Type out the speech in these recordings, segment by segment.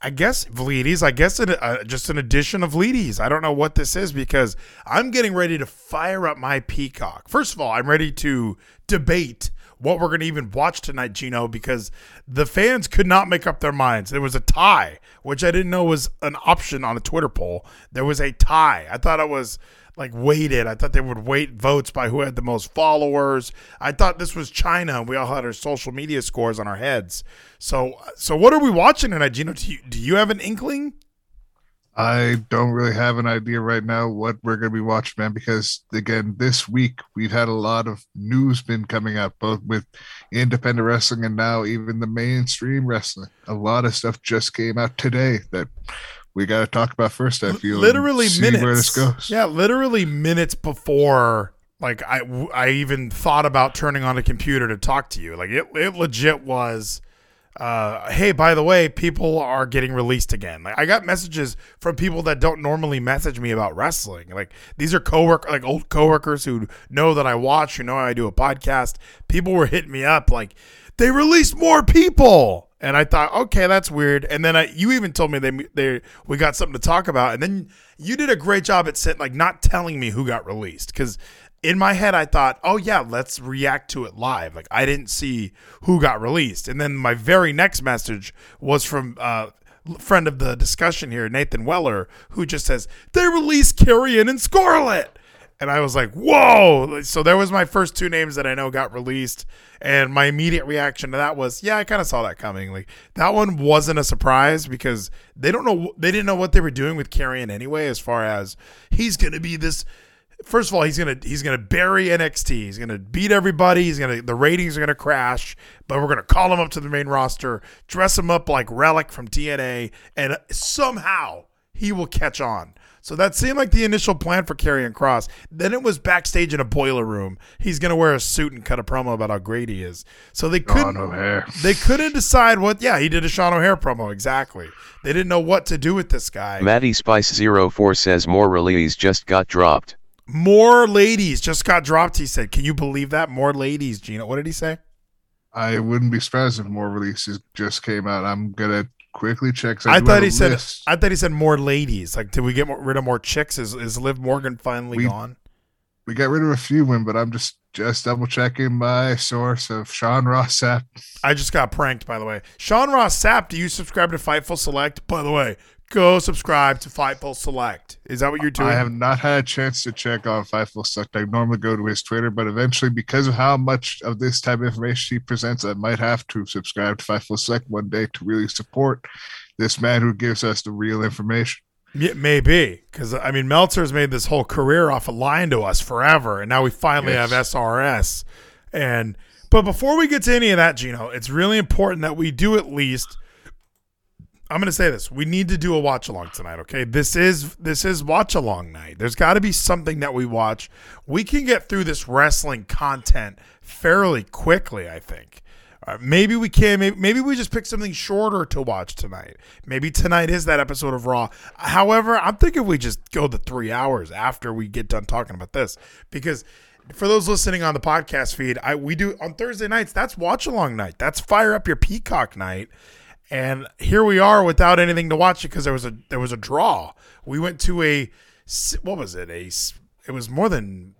I guess Vleeties. I guess it, uh, just an edition of Vleeties. I don't know what this is because I'm getting ready to fire up my peacock. First of all, I'm ready to debate what we're going to even watch tonight, Gino, because the fans could not make up their minds. There was a tie, which I didn't know was an option on a Twitter poll. There was a tie. I thought it was like weighted. I thought they would weight votes by who had the most followers. I thought this was China we all had our social media scores on our heads. So so what are we watching tonight, Gino? Do you, do you have an inkling? I don't really have an idea right now what we're going to be watching, man, because again, this week we've had a lot of news been coming out, both with independent wrestling and now even the mainstream wrestling. A lot of stuff just came out today that we got to talk about first. I feel literally minutes where this goes. Yeah, literally minutes before like I I even thought about turning on a computer to talk to you. Like it it legit was. Uh, hey, by the way, people are getting released again. Like I got messages from people that don't normally message me about wrestling. Like these are coworker, like old coworkers who know that I watch, who know I do a podcast. People were hitting me up like they released more people and I thought, okay, that's weird. And then I, you even told me they, they, we got something to talk about, and then you did a great job at sent, like not telling me who got released because in my head I thought, oh yeah, let's react to it live. Like I didn't see who got released, and then my very next message was from uh, friend of the discussion here, Nathan Weller, who just says they released Karrion and Scarlett and I was like, "Whoa!" So there was my first two names that I know got released, and my immediate reaction to that was, "Yeah, I kind of saw that coming." Like that one wasn't a surprise because they don't know they didn't know what they were doing with Karrion anyway. As far as he's to be this, first of all, he's gonna he's gonna bury NXT. He's gonna beat everybody. He's gonna the ratings are gonna crash, but we're gonna call him up to the main roster, dress him up like Relic from TNA, and somehow he will catch on. So that seemed like the initial plan for Karrion Kross. Then it was backstage in a boiler room. He's gonna wear a suit and cut a promo about how great he is. So they couldn't. They couldn't decide what. Yeah, he did a Sean O'Haire promo exactly. They didn't know what to do with this guy. Maddie Spice 04 says more release just got dropped. More ladies just got dropped. He said, "Can you believe that? More ladies." Gina. what did he say? I wouldn't be surprised if more releases just came out. I'm gonna quickly checks. I, I thought he said. List. I thought he said more ladies. Like, did we get more, rid of more chicks? Is is Liv Morgan finally we, gone? We got rid of a few women, but I'm just just double checking my source of Sean Ross Sapp. I just got pranked, by the way. Sean Ross Sapp, do you subscribe to Fightful Select? By the way, go subscribe to Fightful Select. Is that what you're doing? I have not had a chance to check on Fightful Select. I normally go to his Twitter, but eventually, because of how much of this type of information he presents, I might have to subscribe to Fightful Select one day to really support this man who gives us the real information. It may be because I mean Meltzer's made this whole career off of lying to us forever, and now we finally yes. have SRS. And but before we get to any of that, Gino, it's really important that we do at least I'm going to say this. We need to do a watch along tonight, okay? This is this is watch along night. There's got to be something that we watch. We can get through this wrestling content fairly quickly, I think. Uh, maybe we can. Maybe, maybe we just pick something shorter to watch tonight. Maybe tonight is that episode of Raw. However, I'm thinking we just go the three hours after we get done talking about this because for those listening on the podcast feed, I we do on Thursday nights. That's watch along night. That's fire up your Peacock night and here we are without anything to watch it because there was a there was a draw. We went to a what was it? A it was more than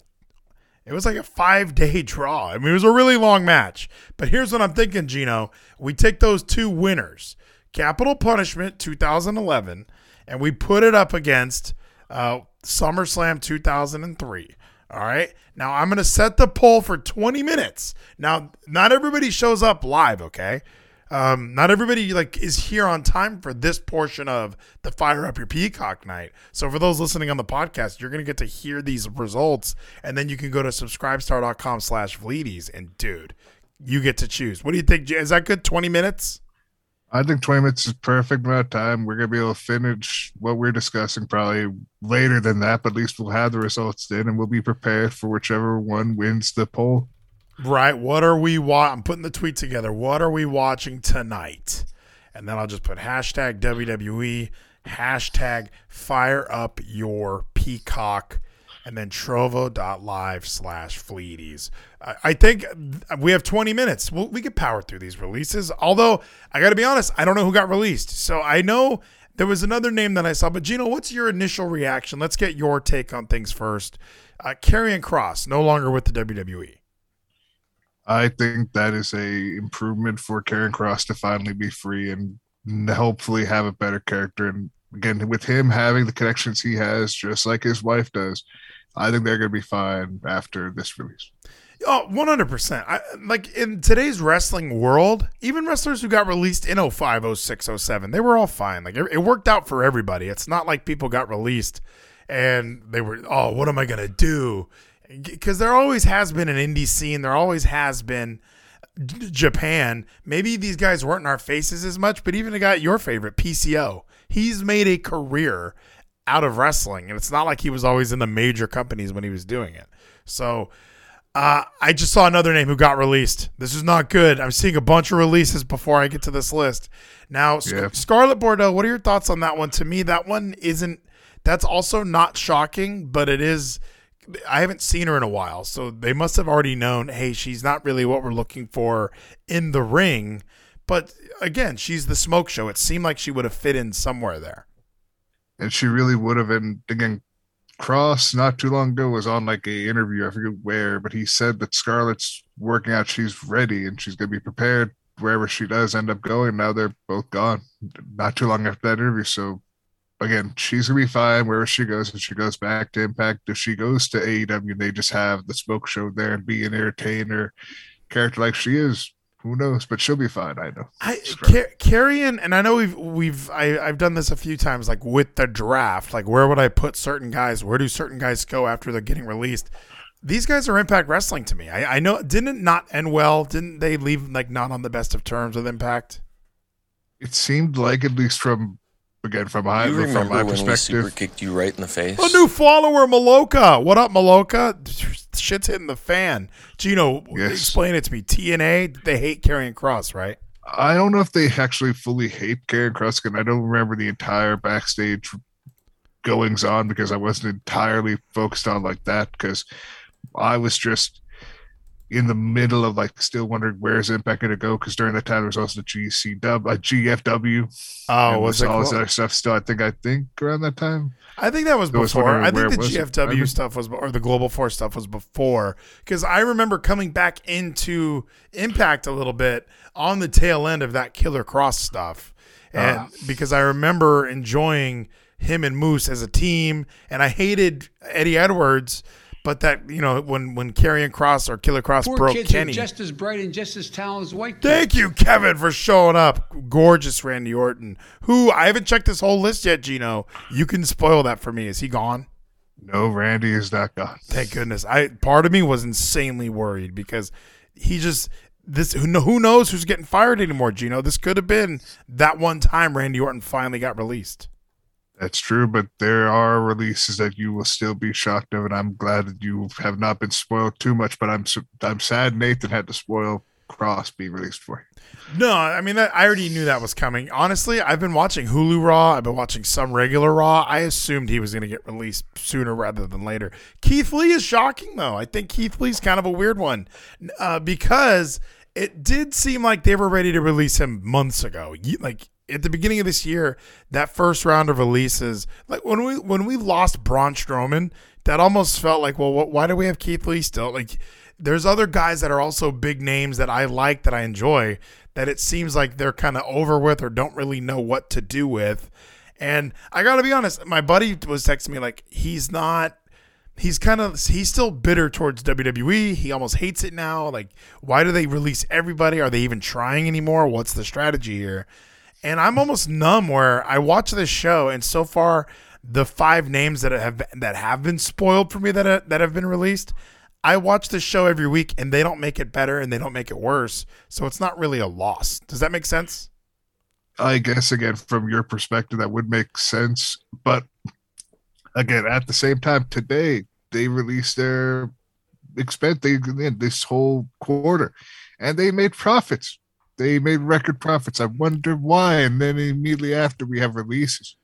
it was like a five day draw. I mean, it was a really long match. But here's what I'm thinking, Gino. We take those two winners, Capitol Punishment 2011, and we put it up against uh, SummerSlam 2003. All right. Now I'm going to set the poll for 20 minutes. Now, not everybody shows up live, okay? Um, not everybody like is here on time for this portion of the fire up your peacock night. So for those listening on the podcast, you're gonna get to hear these results, and then you can go to subscribestar.com slash Vleeties. And dude, you get to choose. What do you think? Is that good? 20 minutes? I think 20 minutes is perfect amount of time. We're going to be able to finish what we're discussing probably later than that, but at least we'll have the results then and we'll be prepared for whichever one wins the poll. Right. What are we wa- I'm putting the tweet together. What are we watching tonight? And then I'll just put hashtag WWE, hashtag fire up your peacock and then trovo.live slash fleeties. I, I think we have 20 minutes. We'll, we could power through these releases. Although, I got to be honest, I don't know who got released. So I know there was another name that I saw. But, Gino, what's your initial reaction? Let's get your take on things first. Uh, Karrion Kross, no longer with the WWE. I think that is a improvement for Karrion Kross to finally be free and hopefully have a better character. And again, with him having the connections he has, just like his wife does, I think they're going to be fine after this release. Oh, 100%. I, like in today's wrestling world, even wrestlers who got released in 05, 06, 07, they were all fine. Like it, it worked out for everybody. It's not like people got released and they were, oh, what am I going to do? Because there always has been an indie scene. There always has been Japan. Maybe these guys weren't in our faces as much, but even a guy, your favorite, PCO, he's made a career out of wrestling, and it's not like he was always in the major companies when he was doing it. So uh, I just saw another name who got released. This is not good. I'm seeing a bunch of releases before I get to this list. Now, yeah. Scarlett Bordeaux, what are your thoughts on that one? To me, that one isn't. That's also not shocking, but it is. I haven't seen her in a while, so they must have already known. Hey, she's not really what we're looking for in the ring. But again, she's the smoke show. It seemed like she would have fit in somewhere there and she really would have. And again, Kross not too long ago was on like a interview, I forget where, but he said that Scarlett's working out, she's ready and she's gonna be prepared wherever she does end up going. Now they're both gone, not too long after that interview. So again, she's gonna be fine wherever she goes. If she goes back to Impact, if she goes to AEW, they just have the smoke show there and be an entertainer character like she is who knows? But she'll be fine. I know. I Car- and I know we've we've I, I've done this a few times, like with the draft. Like, where would I put certain guys? Where do certain guys go after they're getting released? These guys are Impact Wrestling to me. I, I know didn't it not end well? Didn't they leave like not on the best of terms with Impact? It seemed like, at least from again from my you remember from my when perspective, we super kicked you right in the face. A new follower, Maloka. What up, Maloka? Shit's hitting the fan. Gino, yes. explain it to me. TNA, they hate Karrion Kross, right? I don't know if they actually fully hate Karrion Kross, and I don't remember the entire backstage goings on because I wasn't entirely focused on like that because I was just in the middle of like still wondering where's Impact going to go because during that time there was also the GCW, uh, GFW. Oh, was all this other stuff still? I think I think around that time. I think that was before. I think the GFW stuff was or the Global Force stuff was before because I remember coming back into Impact a little bit on the tail end of that Killer Kross stuff, and uh. because I remember enjoying him and Moose as a team, and I hated Eddie Edwards but that you know when when Karrion Kross or Killer Kross Poor broke kids Kenny, are just as bright and just as talented as white. Kids. Thank you, Kevin, for showing up. Gorgeous Randy Orton, who I haven't checked this whole list yet. Gino, you can spoil that for me. Is he gone? No, Randy is not gone. Thank goodness. I part of me was insanely worried because he just this who, who knows who's getting fired anymore. Gino, this could have been that one time Randy Orton finally got released. That's true, but there are releases that you will still be shocked of, and I'm glad that you have not been spoiled too much. But I'm I'm sad Nathan had to spoil Kross being released for you. No, I mean that, I already knew that was coming. Honestly, I've been watching Hulu Raw. I've been watching some regular Raw. I assumed he was going to get released sooner rather than later. Keith Lee is shocking though. I think Keith Lee's kind of a weird one uh, because it did seem like they were ready to release him months ago. Like at the beginning of this year, that first round of releases, like when we when we lost Braun Strowman, that almost felt like, well, why do we have Keith Lee still? Like, there's other guys that are also big names that I like that I enjoy that it seems like they're kind of over with or don't really know what to do with. And I got to be honest, my buddy was texting me like he's not he's kind of he's still bitter towards WWE. He almost hates it now. Like, why do they release everybody? Are they even trying anymore? What's the strategy here? And I'm almost numb where I watch this show, and so far the five names that have that have been spoiled for me that that have been released, I watch this show every week and they don't make it better and they don't make it worse. So it's not really a loss. Does that make sense? I guess again from your perspective that would make sense, but again at the same time today they released their expense they this whole quarter and they made profits. They made record profits. I wonder why. And then immediately after we have releases.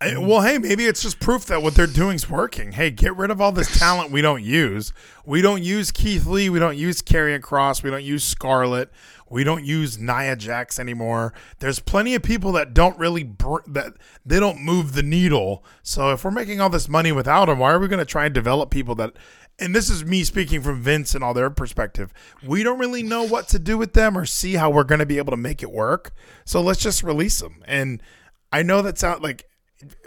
I- well, hey, maybe it's just proof that what they're doing is working. Hey, get rid of all this talent we don't use. We don't use Keith Lee. We don't use Karrion Kross. We don't use Scarlett. We don't use Nia Jax anymore. There's plenty of people that don't really br- that they don't move the needle. So if we're making all this money without them, why are we going to try and develop people that? And this is me speaking from Vince and all their perspective. We don't really know what to do with them or see how we're going to be able to make it work. So let's just release them. And I know that sound like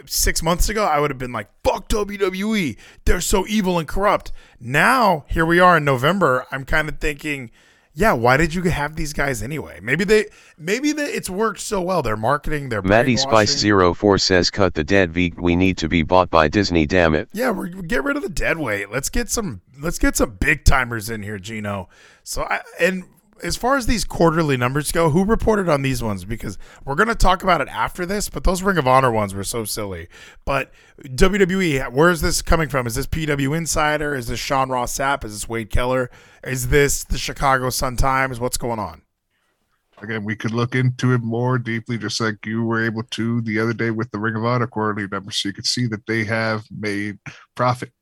six months ago, I would have been like, fuck WWE. They're so evil and corrupt. Now, here we are in November. I'm kind of thinking, yeah, why did you have these guys anyway? Maybe they, maybe they, it's worked so well. They're marketing, they're Maddie Spice brainwashing. 04 says cut the dead V we need to be bought by Disney damn it. Yeah, we're get rid of the dead weight. Let's get some let's get some big timers in here, Gino. So I and as far as these quarterly numbers go, who reported on these ones? Because we're gonna talk about it after this, but those Ring of Honor ones were so silly. But WWE, where is this coming from? Is this PW Insider? Is this Sean Ross Sapp? Is this Wade Keller? Is this the Chicago Sun Times? What's going on? Again, we could look into it more deeply, just like you were able to the other day with the Ring of Honor quarterly numbers. So you could see that they have made profit.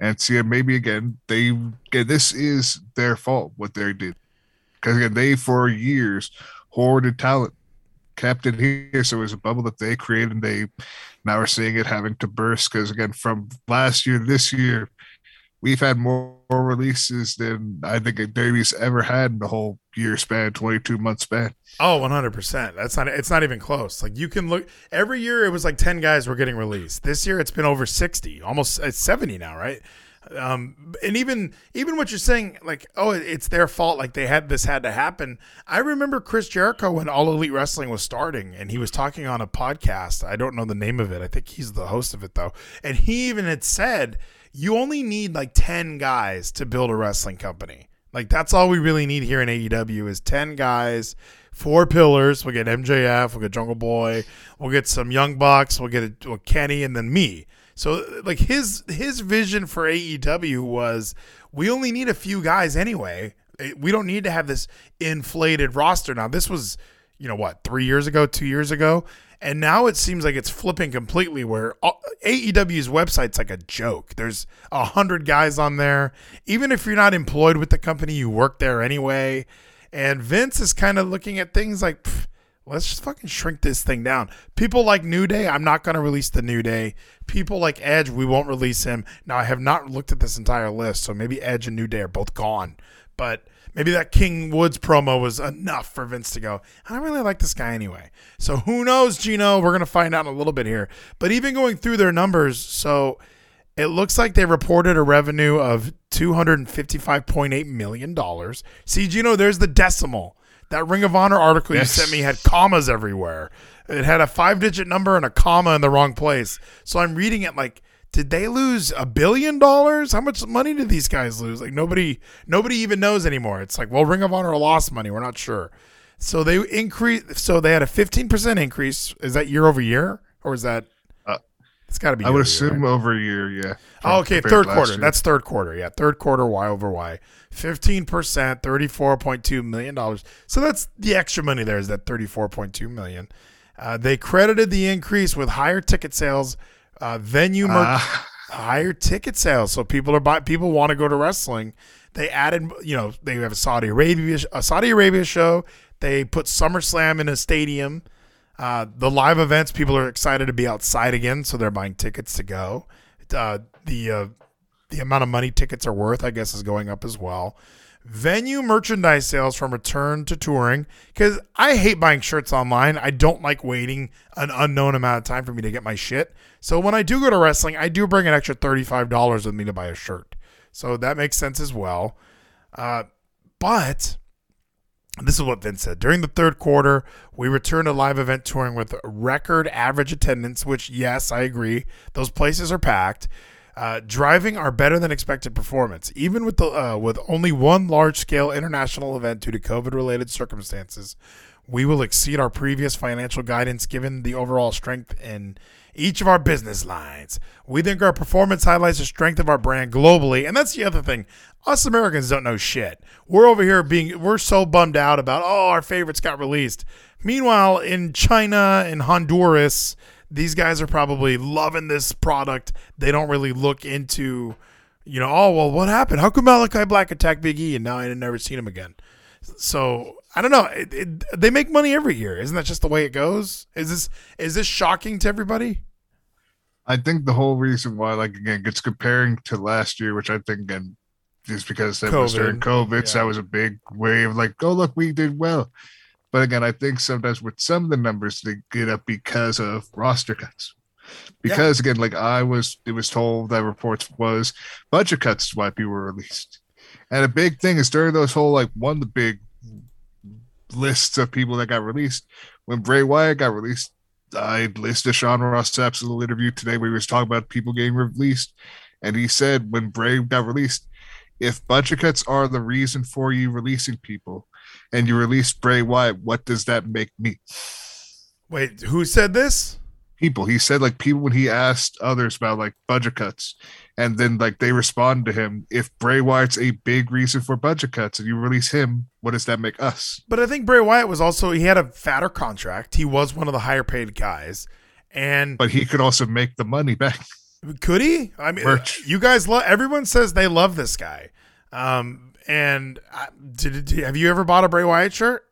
And see, maybe again, they this is their fault what they did. Because again, they for years hoarded talent, kept it here. So it was a bubble that they created. And they now are seeing it having to burst. Because again, from last year to this year, we've had more, releases than I think WWE's ever had in the whole year span, 22 month span. Oh, 100%. That's not it's not even close. Like you can look every year it was like 10 guys were getting released. This year it's been over 60, almost 70 now, right? Um and even even what you're saying like oh it's their fault like they had this had to happen. I remember Chris Jericho when All Elite Wrestling was starting and he was talking on a podcast. I don't know the name of it. I think he's the host of it though. And he even had said you only need like 10 guys to build a wrestling company. Like that's all we really need here in AEW is 10 guys, four pillars. We'll get MJF, we'll get Jungle Boy, we'll get some Young Bucks, we'll get well, Kenny and then me. So like his his vision for AEW was we only need a few guys anyway. Eh, we don't need to have this inflated roster. Now this was you know what, 3 years ago, 2 years ago, and now it seems like it's flipping completely where uh, AEW's website's like a joke. There's a hundred guys on there. Even if you're not employed with the company, you work there anyway. And Vince is kind of looking at things like, "Pff, let's just fucking shrink this thing down. People like New Day, I'm not going to release the New Day. People like Edge, we won't release him. Now, I have not looked at this entire list, so maybe Edge and New Day are both gone. But maybe that King Woods promo was enough for Vince to go, I don't really like this guy anyway. So who knows, Gino? We're going to find out in a little bit here. But even going through their numbers, so it looks like they reported a revenue of $255.8 million. See, Gino, there's the decimal. That Ring of Honor article Yes. you sent me had commas everywhere. It had a five digit number and a comma in the wrong place. So I'm reading it like, did they lose a billion dollars? How much money did these guys lose? Like nobody nobody even knows anymore. It's like, well, Ring of Honor lost money. We're not sure. So they increase so they had a 15% increase. Is that year over year? Or is that Uh, it's gotta be I would assume right? over a year, yeah. Oh, okay, third quarter. year. That's third quarter. Yeah, third quarter Y over Y. 15%, $34.2 million. So that's the extra money there is that 34.2 million. Uh, they credited the increase with higher ticket sales, uh, venue merch, Ah. higher ticket sales. So people are buy, people want to go to wrestling. They added, you know, they have a Saudi Arabia a Saudi Arabia show. They put SummerSlam in a stadium. Uh, the live events, people are excited to be outside again, so they're buying tickets to go. Uh, the uh, the amount of money tickets are worth, I guess, is going up as well. Venue merchandise sales from return to touring because I hate buying shirts online. I don't like waiting an unknown amount of time for me to get my shit. So when I do go to wrestling, I do bring an extra thirty five dollars with me to buy a shirt. So that makes sense as well. Uh, but this is what Vince said. During the third quarter, we returned to live event touring with record average attendance, which, yes, I agree. Those places are packed. uh, driving our better than expected performance. Even with the uh, with only one large scale international event due to COVID related circumstances, we will exceed our previous financial guidance given the overall strength in each of our business lines. We think our performance highlights the strength of our brand globally, and that's the other thing. Us Americans don't know shit. We're over here being we're so bummed out about oh our favorites got released. Meanwhile, in China and Honduras, these guys are probably loving this product. They don't really look into, you know, oh well, what happened? How come Malakai Black attacked Big E and now I never seen him again? So I don't know. It, it, they make money every year, isn't that just the way it goes? Is this is this shocking to everybody? I think the whole reason why, like again, it's comparing to last year, which I think again is because that was during COVID, COVID, so that was a big wave, like, oh look, we did well. But again, I think sometimes with some of the numbers they get up because of roster cuts. Because again, like I was, it was told that reports was budget cuts is why people were released. And a big thing is during those whole like one of the big lists of people that got released when Bray Wyatt got released. I listened to Sean Ross Sapp's little interview today where he was talking about people getting released, and he said when Bray got released, if budget cuts are the reason for you releasing people, and you release Bray Wyatt, what does that make me? Wait, who said this? People. He said like people when he asked others about like budget cuts, and then like they respond to him. If Bray Wyatt's a big reason for budget cuts, and you release him, what does that make us? But I think Bray Wyatt was also he had a fatter contract. He was one of the higher paid guys, and But he could also make the money back. Could he? I mean, Merch. you guys love. Everyone says they love this guy. Um, and did, did have you ever bought a Bray Wyatt shirt?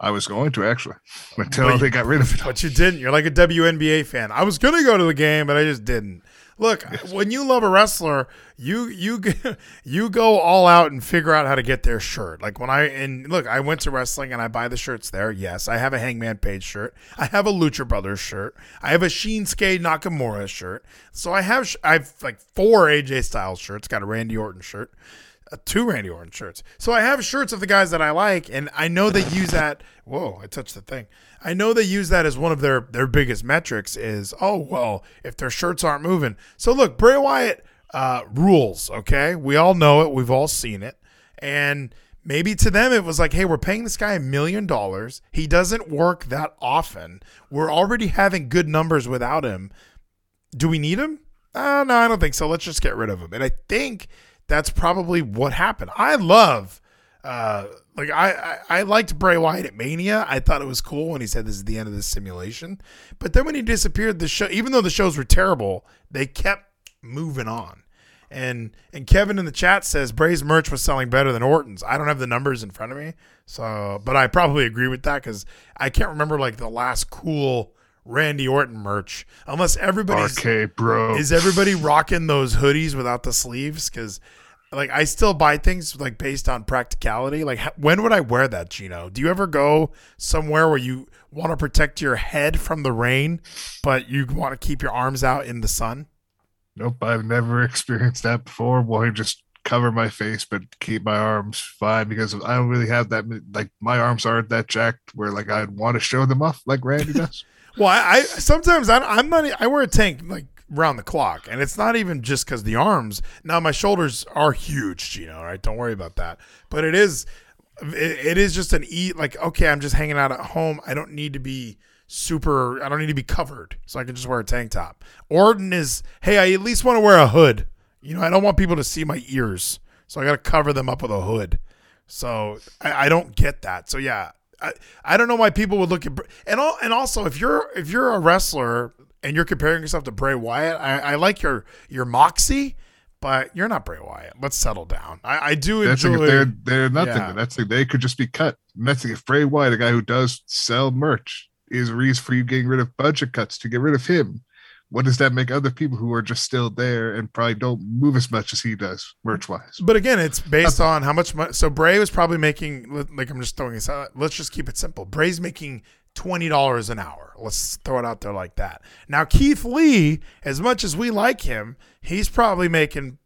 I was going to actually until But you- they got rid of it. But you didn't. You're like a WNBA fan. I was gonna go to the game, but I just didn't. Look, when you love a wrestler, you you you go all out and figure out how to get their shirt. Like when I and look, I went to wrestling and I buy the shirts there. Yes, I have a Hangman Page shirt. I have a Lucha Brothers shirt. I have a Shinsuke Nakamura shirt. So I have I have like four AJ Styles shirts. Got a Randy Orton shirt uh, two Randy Orton shirts. So I have shirts of the guys that I like, and I know they use that. Whoa, I touched the thing. I know they use that as one of their their biggest metrics. Is oh well, if their shirts aren't moving. So look, Bray Wyatt uh, rules. Okay, we all know it. We've all seen it, and maybe to them it was like, hey, we're paying this guy a million dollars. He doesn't work that often. We're already having good numbers without him. Do we need him? Uh, no, I don't think so. Let's just get rid of him. And I think that's probably what happened. I love, uh, like I, I I liked Bray Wyatt at Mania. I thought it was cool when he said this is the end of the simulation. But then when he disappeared, the show, even though the shows were terrible, they kept moving on. And and Kevin in the chat says Bray's merch was selling better than Orton's. I don't have the numbers in front of me, so but I probably agree with that because I can't remember like the last cool Randy Orton merch unless everybody's okay, bro. is everybody rocking those hoodies without the sleeves? Because like I still buy things like based on practicality. Like when would I wear that, Gino? Do you ever go somewhere where you want to protect your head from the rain, but you want to keep your arms out in the sun? Nope, I've never experienced that before. Well, I just cover my face but keep my arms fine because I don't really have that. Like my arms aren't that jacked where like I'd want to show them off like Randy does. Well, I, I sometimes I, I'm not. I wear a tank like round the clock, and it's not even just because the arms. Now my shoulders are huge, Gino. All right, don't worry about that. But it is, it, it is just an eat. Like okay, I'm just hanging out at home. I don't need to be super. I don't need to be covered, so I can just wear a tank top. Orton is. Hey, I at least want to wear a hood. You know, I don't want people to see my ears, so I got to cover them up with a hood. So I, I don't get that. So yeah, I, I don't know why people would look at and all, and also if you're if you're a wrestler and you're comparing yourself to Bray Wyatt, I, I like your your moxie, but you're not Bray Wyatt. Let's settle down. I, I do That's enjoy. like they're they're nothing. Yeah. That's like they could just be cut. And that's like if Bray Wyatt, the guy who does sell merch, is a reason for you getting rid of budget cuts to get rid of him. What does that make other people who are just still there and probably don't move as much as he does merch wise? But again, it's based on how much money. So Bray was probably making, like I'm just throwing this out. Let's just keep it simple. Bray's making twenty dollars an hour. Let's throw it out there like that. Now Keith Lee, as much as we like him, he's probably making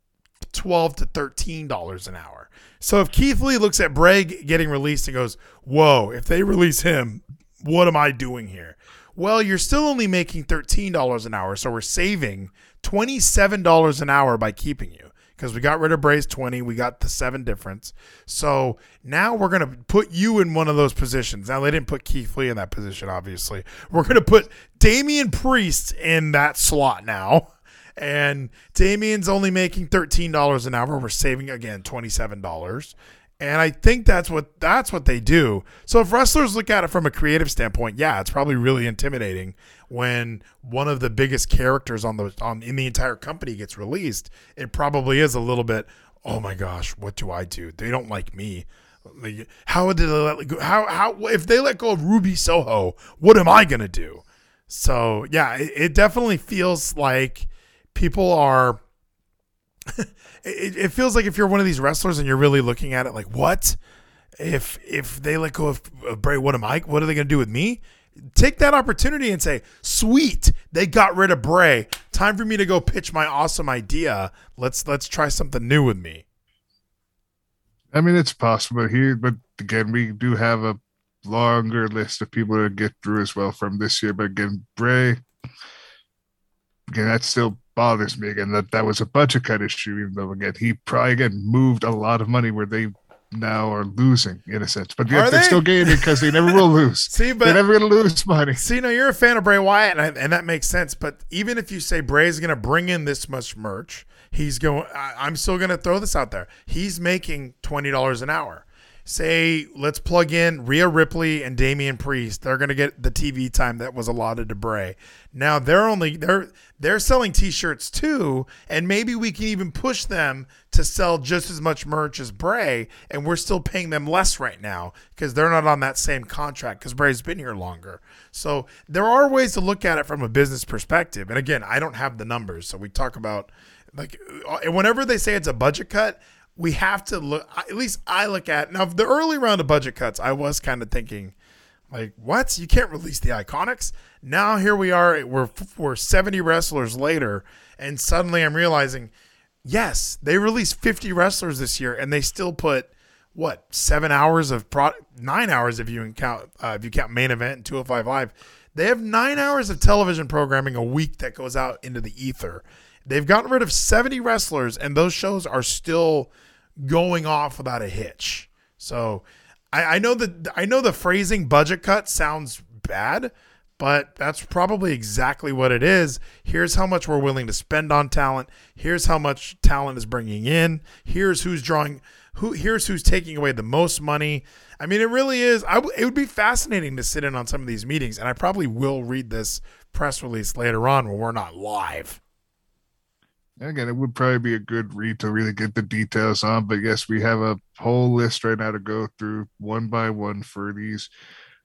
twelve to thirteen dollars an hour. So if Keith Lee looks at Bray getting released and goes, "Whoa! If they release him, what am I doing here?" Well, you're still only making $13 an hour, so we're saving $27 an hour by keeping you because we got rid of Bray's 20, we got the 7 difference. So, now we're going to put you in one of those positions. Now they didn't put Keith Lee in that position obviously. We're going to put Damian Priest in that slot now. And Damian's only making $13 an hour. We're saving again $27. And I think that's what that's what they do. So if wrestlers look at it from a creative standpoint, yeah, it's probably really intimidating when one of the biggest characters on the on in the entire company gets released. It probably is a little bit, oh my gosh, what do I do? They don't like me. How did they let go? How how if they let go of Ruby Soho, what am I gonna do? So yeah, it, it definitely feels like people are it, it feels like if you're one of these wrestlers and you're really looking at it like what if if they let go of, of Bray, what am I? What are they going to do with me? Take that opportunity and say, "Sweet, they got rid of Bray. Time for me to go pitch my awesome idea. Let's let's try something new with me." I mean, it's possible here, but again, we do have a longer list of people to get through as well from this year. But again, Bray, again, that still bothers me again that that was a budget cut issue, even though again he probably again moved a lot of money where they now are losing in a sense, but yet Are they're they? still gaining because they never will lose. See, but they're never going to lose money. See, now you're a fan of Bray Wyatt, and, I, and that makes sense. But even if you say Bray's going to bring in this much merch, he's going. I, I'm still going to throw this out there. He's making twenty dollars an hour. Say, let's plug in Rhea Ripley and Damian Priest. They're going to get the TV time that was allotted to Bray. Now they're only they're they're selling T-shirts too, and maybe we can even push them to sell just as much merch as Bray, and we're still paying them less right now because they're not on that same contract because Bray's been here longer. So there are ways to look at it from a business perspective. And again, I don't have the numbers, so we talk about like uh, whenever they say it's a budget cut, we have to look. At least I look at now the early round of budget cuts. I was kind of thinking like, what? You can't release the Iconics. Now here we are. We're we're 70 wrestlers later, and suddenly I'm realizing, yes, they released 50 wrestlers this year, and they still put what seven hours of pro nine hours if you count uh, if you count main event and 205 live. They have nine hours of television programming a week that goes out into the ether. They've gotten rid of 70 wrestlers, and those shows are still going off without a hitch. So I, I know that I know the phrasing budget cut sounds bad, but that's probably exactly what it is. Here's how much we're willing to spend on talent. Here's how much talent is bringing in. Here's who's drawing who here's who's taking away the most money. I mean, it really is. I w- it would be fascinating to sit in on some of these meetings, and I probably will read this press release later on when we're not live. Again, it would probably be a good read to really get the details on. But yes, we have a whole list right now to go through one by one for these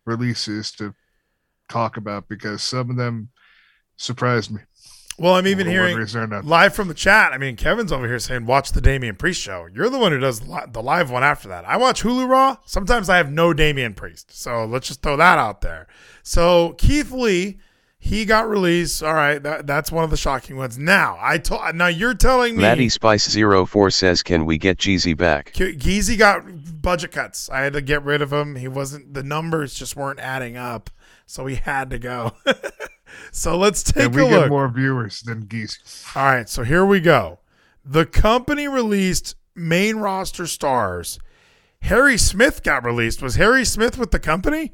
releases to talk about because some of them surprised me. Well, I'm even hearing reason or another. live from the chat. I mean, Kevin's over here saying, "Watch the Damian Priest show." You're the one who does li- the live one after that. I watch Hulu Raw. Sometimes I have no Damian Priest, so let's just throw that out there. So Keith Lee, he got released. All right, that, that's one of the shocking ones. Now I told. Now you're telling me Maddie Spice 04 says, Can we get Jeezy back? Ke- Geezy got budget cuts. I had to get rid of him. He wasn't. The numbers just weren't adding up, so he had to go. so let's take And we a get more viewers than Geese. All right, so here we go. The company released main roster stars. Harry Smith got released. Was Harry Smith with the company?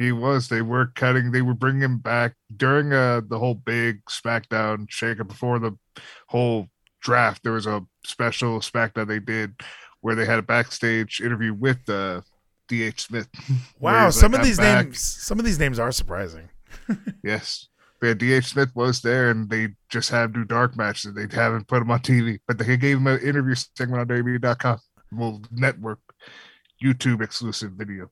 He was. They were cutting. They were bringing him back during uh, the whole big SmackDown shakeup before the whole draft. There was a special SmackDown they did where they had a backstage interview with uh, D.H. Smith. Wow, some like, of these back." names, some of these names are surprising. Yes. Yeah, D.H. Smith was there, and they just had do dark matches. They haven't put him on TV, but they gave him an interview segment on WWE.com, well, network, YouTube exclusive video.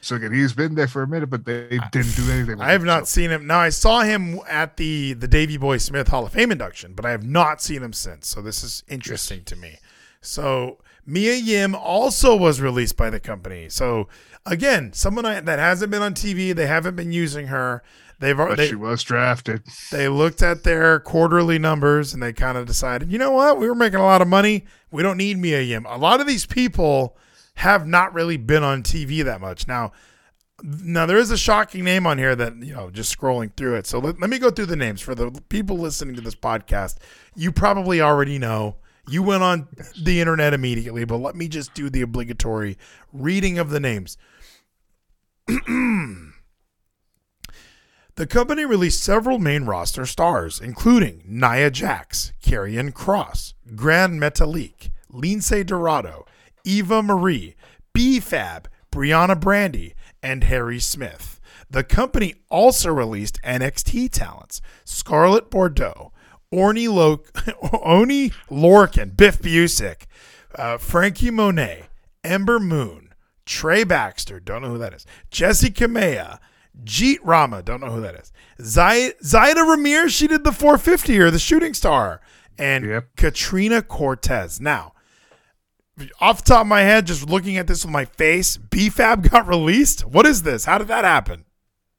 So again, he's been there for a minute, but they didn't do anything. With I have him, not so- seen him. Now I saw him at the the Davy Boy Smith Hall of Fame induction, but I have not seen him since. So this is interesting to me. So Mia Yim also was released by the company. So again, someone I- that hasn't been on TV, they haven't been using her. They've But they, she was drafted. they looked at their quarterly numbers and they kind of decided, you know what, we were making a lot of money. We don't need Mia Yim. A lot of these people have not really been on TV that much. Now, Now there is a shocking name on here that you know just scrolling through it. So let, let me go through the names for the people listening to this podcast. You probably already know. You went on the internet immediately, but let me just do the obligatory reading of the names. The company released several main roster stars, including Nia Jax, Karrion Kross, Gran Metalik, Lince Dorado, Eva Marie, B-Fab, Brianna Brandy, and Harry Smith. The company also released NXT talents Scarlett Bordeaux, Orny Lo- Oney Lorcan, Biff Busick, uh, Franky Monet, Ember Moon, Trey Baxter, don't know who that is, Jessi Kamea, Jeet Rama, don't know who that is, Zay- Zayda Ramirez, she did the 450 or the shooting star, and Yep. Katrina Cortez. Now, off the top of my head, just looking at this with my face, BFAB got released. What is this? How did that happen?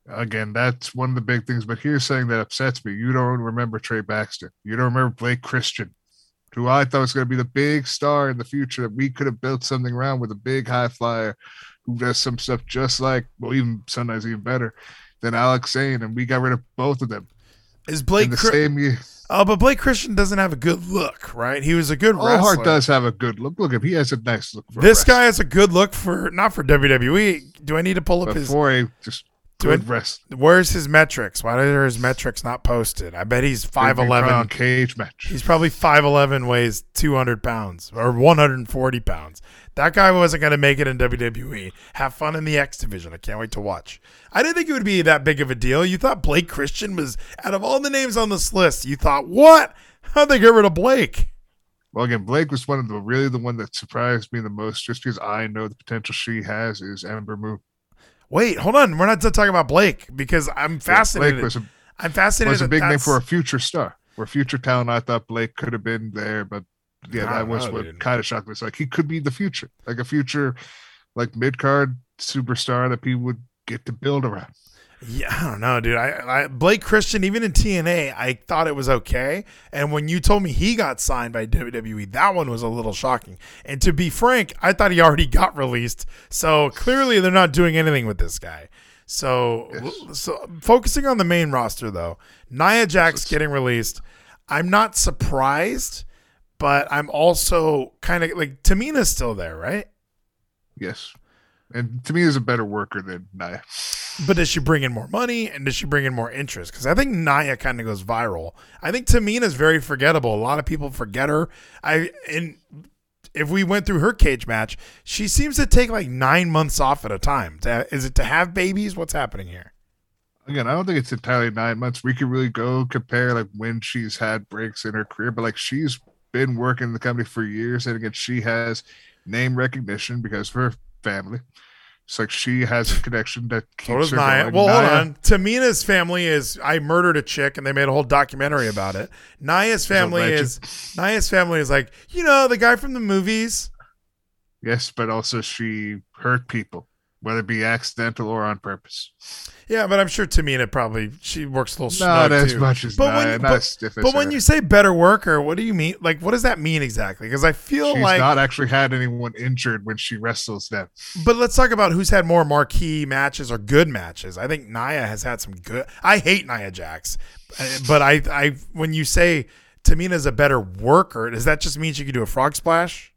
Again, that's one of the big things. But here's something that upsets me. You don't remember Trey Baxter. You don't remember Blake Christian, who I thought was going to be the big star in the future that we could have built something around with a big high flyer who does some stuff just like, well, even sometimes even better than Alex Zayne. And we got rid of both of them Is Blake? the Cri- same year. oh, but Blake Christian doesn't have a good look, right? He was a good wrestler. Allhart does have a good look. Look him. He has a nice look. For This guy has a good look for not for WWE. Do I need to pull up his? before a just good wrestler. Where's his metrics? Why are his metrics not posted? I bet he's five eleven. Cage match. He's probably five eleven, weighs two hundred pounds or one hundred and forty pounds. That guy wasn't going to make it in WWE. Have fun in the X division. I can't wait to watch. I didn't think it would be that big of a deal. You thought Blake Christian was out of all the names on this list. You thought what? How'd they get rid of Blake? Well, again, Blake was one of the really the one that surprised me the most, just because I know the potential she has is Ember Moon. Wait, hold on. We're not done talking about Blake because I'm fascinated. Blake was a, I'm fascinated. was a big name for a future star, or future talent. I thought Blake could have been there, but yeah, that was what kind of shocked me. It's like he could be the future, like a future, like mid card superstar that people would get to build around. Yeah, I don't know, dude. I, I Blake Christian, even in TNA, I thought it was okay. And when you told me he got signed by WWE, that one was a little shocking. And to be frank, I thought he already got released. So clearly, they're not doing anything with this guy. So, so focusing on the main roster though, Nia Jax getting released. I'm not surprised, but I'm also kind of like Tamina's still there, right? Yes, and to me, is a better worker than Nia. But does she bring in more money and does she bring in more interest? Because I think Nia kind of goes viral. I think Tamina is very forgettable. A lot of people forget her. I and if we went through her cage match, she seems to take like nine months off at a time. Is it to have babies? What's happening here? Again, I don't think it's entirely nine months. We could really go compare like when she's had breaks in her career, but like she's been working in the company for years, and again, she has name recognition because her family. It's like she has a connection that keeps So Nia. going. Well, hold on. Tamina's family is I murdered a chick, and they made a whole documentary about it. Nia's family is Nia's family is like you know the guy from the movies. Yes, but also she hurt people, whether it be accidental or on purpose. Yeah, but I'm sure Tamina probably she works a little Not as too. much as But Nia, when- not but- as stiff as But when you say better worker, what do you mean? Like, what does that mean exactly? Because I feel She's like, not actually had anyone injured when she wrestles them. but let's talk about who's had more marquee matches or good matches. I think Nia has had some good. I hate Nia Jax, uh, but I, I, when you say Tamina's a better worker, does that just mean she could do a frog splash?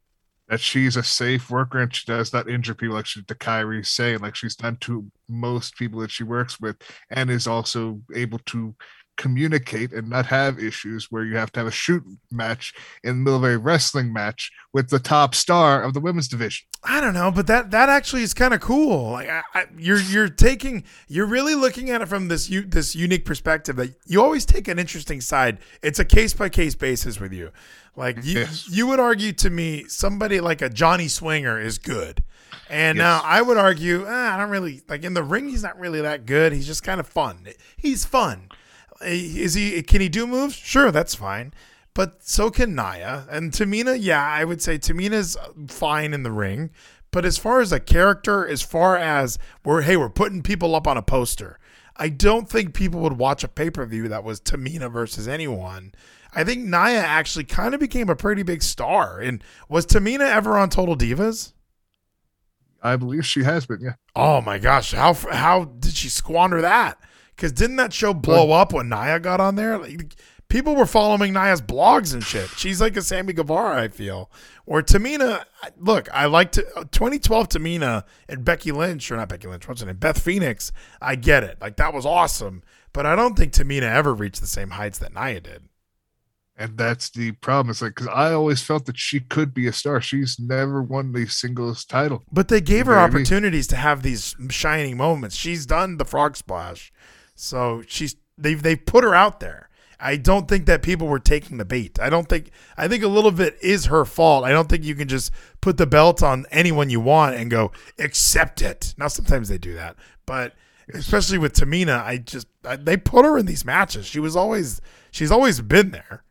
That she's a safe worker and she does not injure people like she to Kairi Sane like she's done to most people that she works with and is also able to communicate and not have issues where you have to have a shoot match in the middle of a wrestling match with the top star of the women's division. I don't know, but that that actually is kind of cool. Like I, I, you're you're taking you're really looking at it from this u- this unique perspective that you always take an interesting side. It's a case by case basis with you. Like you Yes. you would argue to me somebody like a Johnny Swinger is good. And Yes. now I would argue, ah, I don't really like in the ring. He's not really that good. He's just kind of fun. He's fun. Is he? Can he do moves? Sure, that's fine. But so can Nia and Tamina. Yeah, I would say Tamina's fine in the ring. But as far as a character, as far as we're hey, we're putting people up on a poster. I don't think people would watch a pay per view that was Tamina versus anyone. I think Nia actually kind of became a pretty big star. And was Tamina ever on Total Divas? I believe she has been. Yeah. Oh my gosh, how how did she squander that? Because didn't that show blow up when Nia got on there? Like, people were following Nia's blogs and shit. She's like a Sammy Guevara, I feel. Or Tamina, look, I like to uh, 2012 Tamina and Becky Lynch, or not Becky Lynch, what's her name? Beth Phoenix. I get it. Like that was awesome. But I don't think Tamina ever reached the same heights that Nia did. And that's the problem. It's like because I always felt that she could be a star. She's never won the singles title. But they gave her You know what I mean? opportunities to have these shining moments. She's done the frog splash, so she's they've they put her out there. I don't think that people were taking the bait. I don't think I think a little bit is her fault. I don't think you can just put the belt on anyone you want and go accept it. Now sometimes they do that, but especially with Tamina, I just I, they put her in these matches. She was always she's always been there.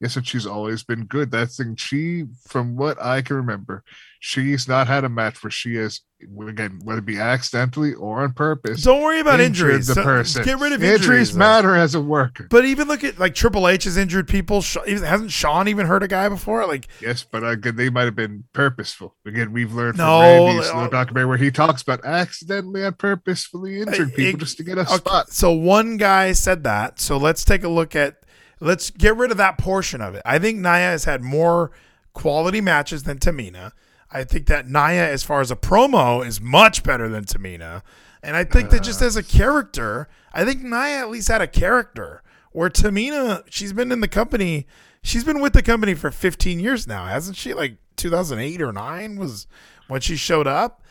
Yes, and she's always been good. That's thing. She, from what I can remember, she's not had a match where she has, again, whether it be accidentally or on purpose, Don't worry about injuries. The So- person. Get rid of injuries. injuries. matter as a worker. But even look at like Triple H has injured people. Hasn't Sean even hurt a guy before? Like Yes, but again, they might have been purposeful. Again, we've learned from No, Randy's uh, little documentary where he talks about accidentally and purposefully injured people It- just to get a okay, spot. So one guy said that. So let's take a look at. Let's get rid of that portion of it. I think Nia has had more quality matches than Tamina. I think that Nia, as far as a promo, is much better than Tamina. And I think that just uh. as a character, I think Nia at least had a character. Where Tamina, she's been in the company, she's been with the company for 15 years now, hasn't she? Like 2008 or 9 was when she showed up.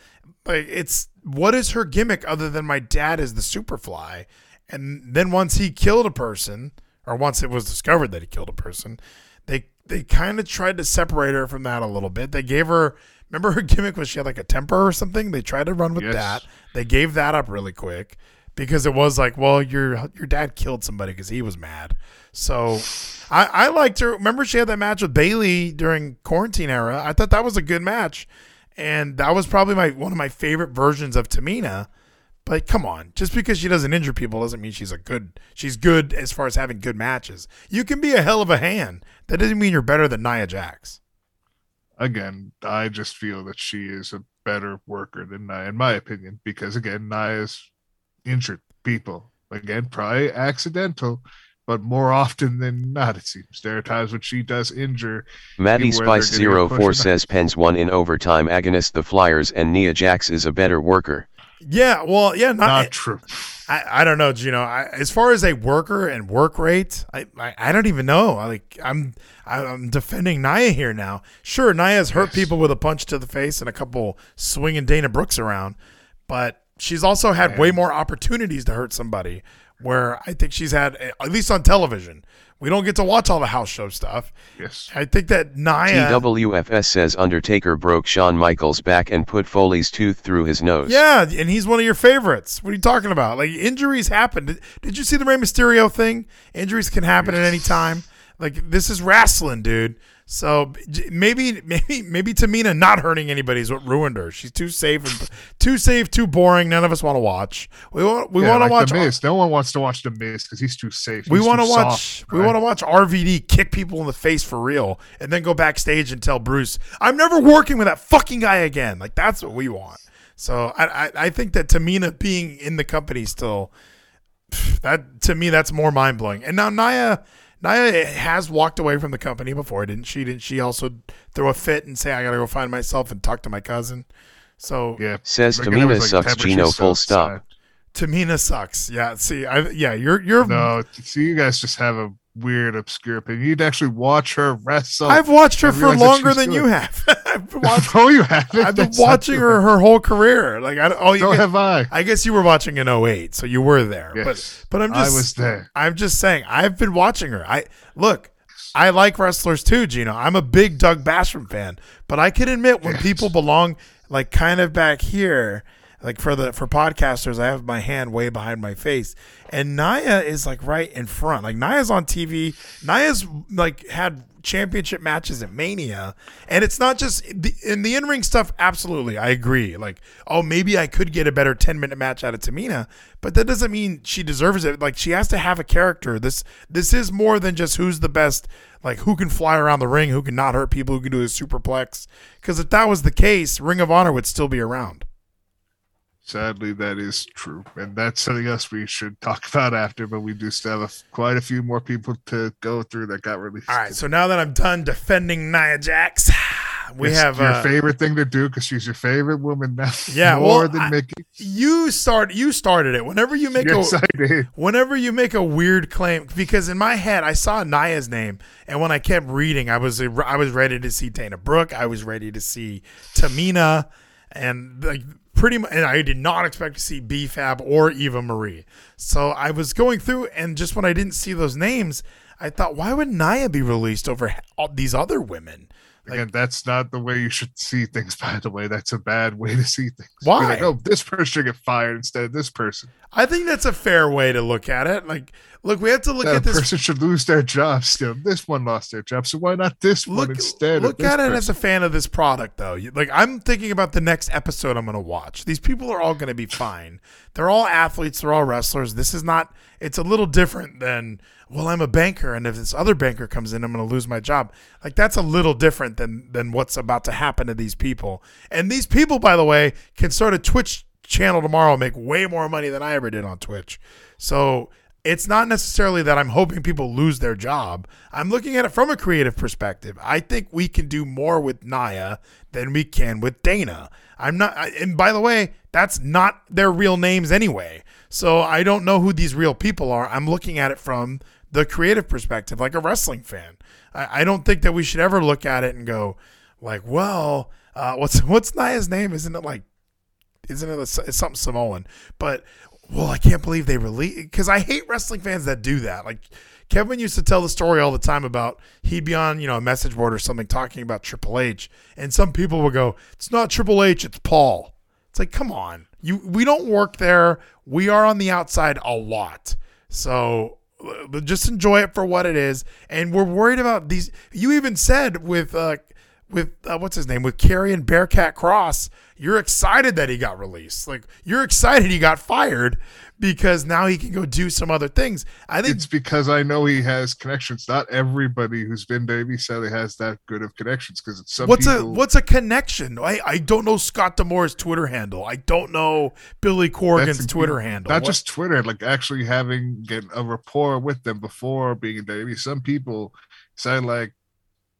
Like it's what is her gimmick other than my dad is the Superfly? And then once he killed a person, or once it was discovered that he killed a person, they they kind of tried to separate her from that a little bit. They gave her remember her gimmick was she had like a temper or something. They tried to run with Yes. that. They gave that up really quick because it was like, well, your your dad killed somebody because he was mad. So I, I liked her. Remember she had that match with Bayley during quarantine era. I thought that was a good match, and that was probably my one of my favorite versions of Tamina. But come on, just because she doesn't injure people doesn't mean she's a good. She's good as far as having good matches. You can be a hell of a hand. That doesn't mean you're better than Nia Jax. Again, I just feel that she is a better worker than Nia, in my opinion, because again, Nia's injured people. Again, probably accidental, but more often than not, it seems. There are times when she does injure. Maddie Spice getting 04 says Pens won in overtime agonist the Flyers and Nia Jax is a better worker. Yeah, well, yeah, not, Not true. I, I don't know, Gino. I, as far as a worker and work rate, I, I, I don't even know. I, like I'm I'm defending Nia here now. Sure, Nia's hurt people with a punch to the face and a couple swinging Dana Brooks around, but she's also had way more opportunities to hurt somebody. Where I think she's had, at least on television, we don't get to watch all the house show stuff. Yes. I think that Nia. TWFS says Undertaker broke Shawn Michaels' back and put Foley's tooth through his nose. Yeah, and he's one of your favorites. What are you talking about? Like injuries happen. Did, did you see the Rey Mysterio thing? Injuries can happen at any time. Like this is wrestling, dude. So maybe maybe maybe Tamina not hurting anybody is what ruined her. She's too safe and too safe, too boring. None of us want to watch. We want we Yeah, want to like watch. The Miz. No one wants to watch the Miz because he's too safe. We want to watch. soft, We right? want to watch RVD kick people in the face for real, and then go backstage and tell Bruce, "I'm never working with that fucking guy again." Like that's what we want. So I, I, I think that Tamina being in the company still, that to me that's more mind blowing. And now Nia, Nia has walked away from the company before, didn't she? Didn't she also throw a fit and say, "I gotta go find myself and talk to my cousin"? So Yeah. Says Like, Tamina like, sucks temperature Gino full stop. so- Tamina sucks. Yeah. See, I yeah, you're you're. No, see, you guys just have a weird, obscure opinion. You'd actually watch her wrestle. I've watched her for longer than you have. I've been watching no, you haven't. I've been That's watching her her whole career. Like I don't- oh you So get- have I. I guess you were watching in 08, so you were there. Yes. But but I'm just, I was there. I'm just saying I've been watching her. I look, I like wrestlers too, Gino. I'm a big Doug Basham fan, but I can admit when Yes. people belong like kind of back here, like for the for podcasters, I have my hand way behind my face, and Nia is like right in front. Like Nia's on TV. Nia's like had championship matches at Mania, and it's not just in the in ring stuff. Absolutely, I agree. Like, oh, maybe I could get a better ten minute match out of Tamina, but that doesn't mean she deserves it. Like, she has to have a character. This this is more than just who's the best. Like, who can fly around the ring, who can not hurt people, who can do a superplex. Because if that was the case, Ring of Honor would still be around. Sadly, that is true, and that's something else we should talk about after. But we do still have a, quite a few more people to go through that got released. All right, so now that I'm done defending Nia Jax, we It's have your uh, favorite thing to do because she's your favorite woman now. Yeah, more well, than I- Mickey. you start you started it. Whenever you make Yes, a I did. whenever you make a weird claim because in my head I saw Nia's name and when I kept reading I was I was ready to see Dana Brooke, I was ready to see Tamina and like pretty much and I did not expect to see BFAB or Eva Marie. So I was going through and just when I didn't see those names, I thought why would Nia be released over all these other women? Again, that's not the way you should see things. By the way, that's a bad way to see things. Why? Like, oh, this person should get fired instead of this person. I think that's a fair way to look at it. Like look, we have to look that at this person should lose their job still. This one lost their job, so why not this one look, instead? look at it as a fan of this product though. Like i'm thinking about the next episode i'm going to watch. These people are all going to be fine. They're all athletes they're all wrestlers. This is not it's a little different than well i'm a banker and if this other banker comes in i'm going to lose my job. Like that's a little different than than what's about to happen to these people. And these people by the way can start a twitch channel tomorrow and make way more money than i ever did on twitch. So it's not necessarily that I'm hoping people lose their job. I'm looking at it from a creative perspective. I think we can do more with Nia than we can with Dana. I'm not, and by the way, that's not their real names anyway. So I don't know who these real people are. I'm looking at it from the creative perspective, like a wrestling fan. I, I don't think that we should ever look at it and go, like, well, uh, what's what's Nia's name? Isn't it like isn't it a, it's something Samoan? But well, I can't believe they release because I hate wrestling fans that do that. Like Kevin used to tell the story all the time about he'd be on you know a message board or something talking about Triple H, and some people would go, "It's not Triple H, it's Paul." It's like, come on, you we don't work there. We are on the outside a lot, so uh, just enjoy it for what it is. And we're worried about these. You even said with uh, with uh, what's his name with Karrion Bearcat Kross, you're excited that he got released. Like you're excited he got fired because now he can go do some other things. I think It's because I know he has connections. Not everybody who's been to Sally has that good of connections. Because some what's a what's a connection? I, I don't know Scott D'Amore's Twitter handle. I don't know Billy Corgan's That's- Twitter handle. Not What- just Twitter, like actually having get a rapport with them before being in Davey. Some people say like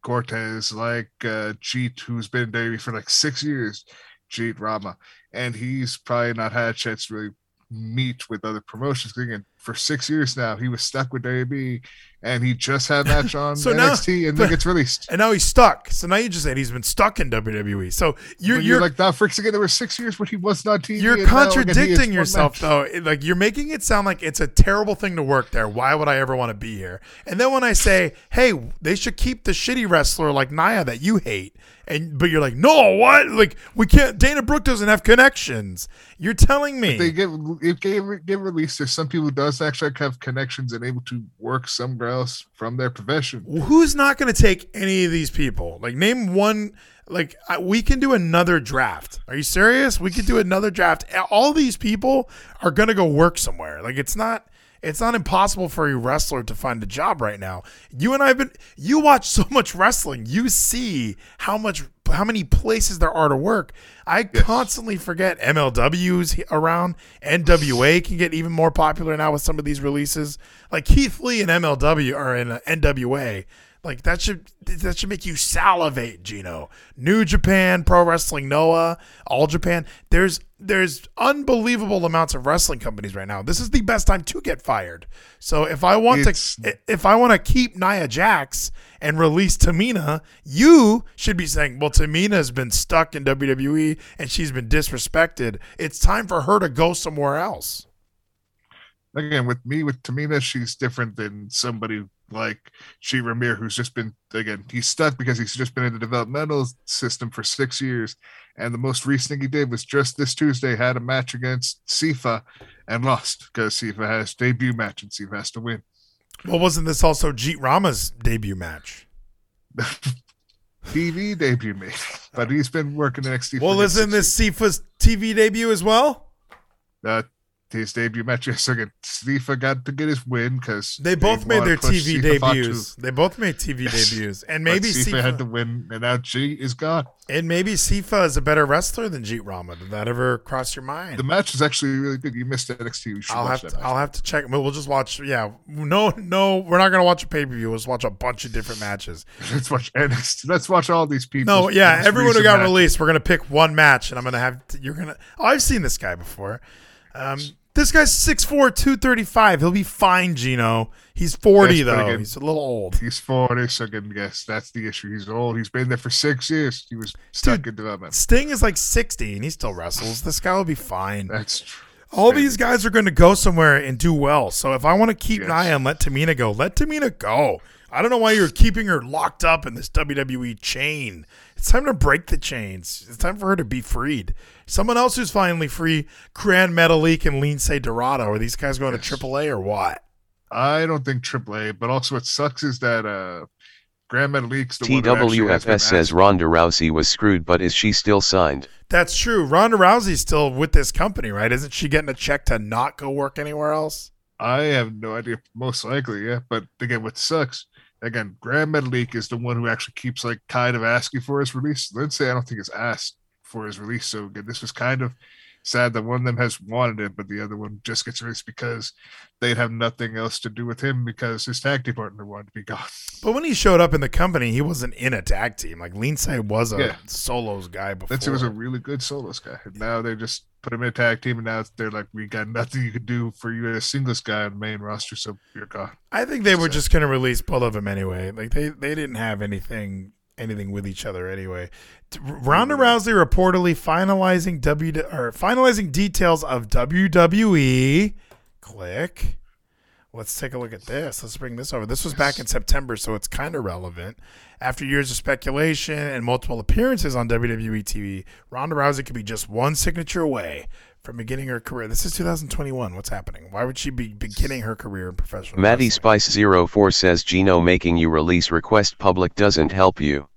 Cortez, like uh, Jeet, who's been Davey for like six years, Jeet Rama, and he's probably not had a chance to really meet with other promotions. Again, for six years now, he was stuck with WB, and he just had a match on So now- NXT, and but- then gets released. and now he's stuck. So now you just said he's been stuck in WWE. So you're you're, you're like that freaks again. There were six years when he was not TV. You're and now, again, he gets contradicting yourself though. Like you're making it sound like it's a terrible thing to work there. Why would I ever want to be here? And then when I say, "Hey, they should keep the shitty wrestler like Nia that you hate," and but you're like, "No, what? Like we can't. Dana Brooke doesn't have connections." You're telling me they get if they get released, there's some people who does actually have connections and able to work somewhere else from their profession. who's not going to take any of these people? Like name one. Like I, we can do another draft. Are you serious? We could do another draft. All these people are going to go work somewhere. Like it's not. It's not impossible for a wrestler to find a job right now. You and I have been. You watch so much wrestling. You see how much, how many places there are to work. I constantly forget MLW's around. NWA can get even more popular now with some of these releases. Like Keith Lee and MLW are in NWA. Like that should that should make you salivate, Gino. New Japan, Pro Wrestling Noah, All Japan. There's there's unbelievable amounts of wrestling companies right now. This is the best time to get fired. So if I want It's- to if I want to keep Nia Jax and release Tamina, you should be saying, "Well, Tamina's been stuck in WWE and she's been disrespected. It's time for her to go somewhere else." Again, with me, with Tamina, she's different than somebody like Jeet Rama, who's just been again, he's stuck because he's just been in the developmental system for six years. And the most recent thing he did was just this Tuesday had a match against Sifa and lost because Sifa has debut match and Sifa has to win. Well, wasn't this also Jeet Rama's debut match? TV debut, maybe, but he's been working NXT. Well, isn't this Sifa's TV debut as well? Uh, his debut match against Sifa got to get his win because They both made their TV debuts. They both made TV debuts, and maybe Sifa had to win, and now G is gone. and maybe Sifa is a better wrestler than Jeet Rama. Did that ever cross your mind? The match is actually really good. You missed NXT. I'll have that to, match. I'll have to check. We'll we'll just watch. Yeah, no, no, we're not gonna watch a pay per view. We'll just watch a bunch of different matches. Let's watch NXT. Let's watch all these people. No, yeah, everyone who got released, we're gonna pick one match, and I'm gonna have. To, you're gonna. Oh, I've seen this guy before. Um, this guy's 6'4", 235. He'll be fine, Gino. He's forty That's though. good. He's a little old. He's 40, so good guess. That's the issue. He's old. He's been there for six years. He was stuck Dude, in development. Sting is like sixty, and he still wrestles. This guy will be fine. That's true. All these guys are going to go somewhere and do well. So if I want to keep an eye on let Tamina go, let Tamina go. I don't know why you're keeping her locked up in this WWE chain. It's time to break the chains. It's time for her to be freed. Someone else who's finally free, Gran Metalik and Lince Dorado. Are these guys going to AAA or what? I don't think AAA, but also what sucks is that uh, Gran Metalik's the one who actually has been TWFS says Ronda Rousey was screwed, but is she still signed? That's true. Ronda Rousey's still with this company, right? Isn't she getting a check to not go work anywhere else? I have no idea. Most likely, yeah. But again, what sucks again, Gran Metalik is the one who actually keeps like kind of asking for his release. Lince, I don't think has asked for his release. So again, this was kind of sad that one of them has wanted it, but the other one just gets released because they'd have nothing else to do with him because his tag team partner wanted to be gone. But when he showed up in the company, he wasn't in a tag team. Like Lince was a Yeah. solos guy before. Lince was a really good solos guy. And now they're just put him in a tag team, and now they're like, we got nothing you could do for you as a singles guy on the main roster, so you're gone. I think they were So- just going to release both of them anyway. Like they, they didn't have anything anything with each other anyway. Ronda mm-hmm. Rousey reportedly finalizing W or finalizing details of WWE. Click. Let's take a look at this. Let's bring this over. This was back in September, so it's kind of relevant. After years of speculation and multiple appearances on WWE TV, Ronda Rousey could be just one signature away from beginning her career. This is 2021. What's happening? Why would she be beginning her career in professional? Maddie wrestling? Spice 04 says Gino making you release request public doesn't help you.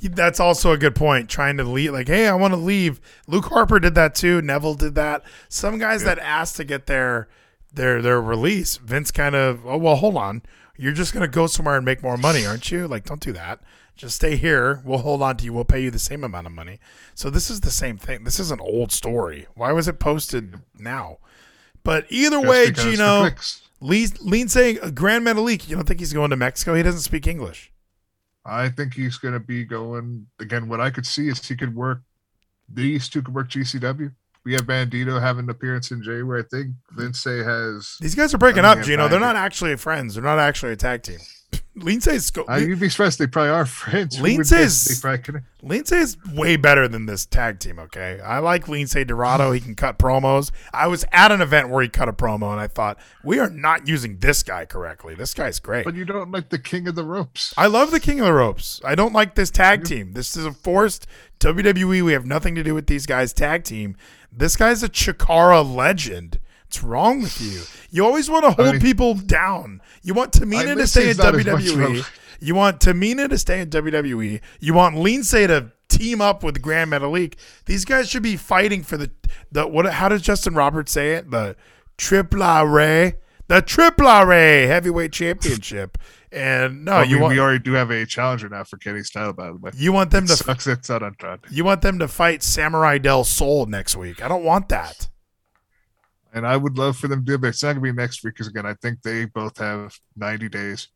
That's also a good point. Trying to leave, like, hey, I want to leave. Luke Harper did that too. Neville did that. Some guys that asked to get their their their release, Vince kind of, oh well, hold on. You're just gonna go somewhere and make more money, aren't you? Like, don't do that. Just stay here. We'll hold on to you. We'll pay you the same amount of money. So this is the same thing. This is an old story. Why was it posted now? But either Just way, Gino, Lean saying uh, Gran Metalik. You don't think he's going to Mexico? He doesn't speak English. I think he's going to be going again. What I could see is he could work. These two could work GCW. We have Bandito having an appearance in January. I think Lindsay has. These guys are breaking up, Gino. They're not actually friends. They're not actually a tag team. Lince's go- I, you'd be stressed. They probably are friends. Lince's- guess They probably could. Lince's way better than this tag team. Okay, I like Lince Dorado. He can cut promos. I was at an event where he cut a promo, and I thought we are not using this guy correctly. This guy's great. But you don't like the king of the ropes. I love the King of the Ropes. I don't like this tag team. This is a forced WWE. We have nothing to do with these guys' tag team. This guy's a Chikara legend. What's wrong with you? You always want to hold mean- people down. You want Tamina I to stay in Lince's not as much WWE. You want Tamina to stay in WWE. You want Lince to team up with Gran Metalik. These guys should be fighting for the the what? How does Justin Roberts say it? The Triple Ray, the Triple Ray Heavyweight Championship. And no, I you mean, want we already do have a challenger now for Kenny's title, by the way. you want them It to sucks it's not Andrade. you want them to fight Samurai Del Sol next week. I don't want that. And I would love for them to do it, but it's not to be next week because, again, I think they both have 90 days.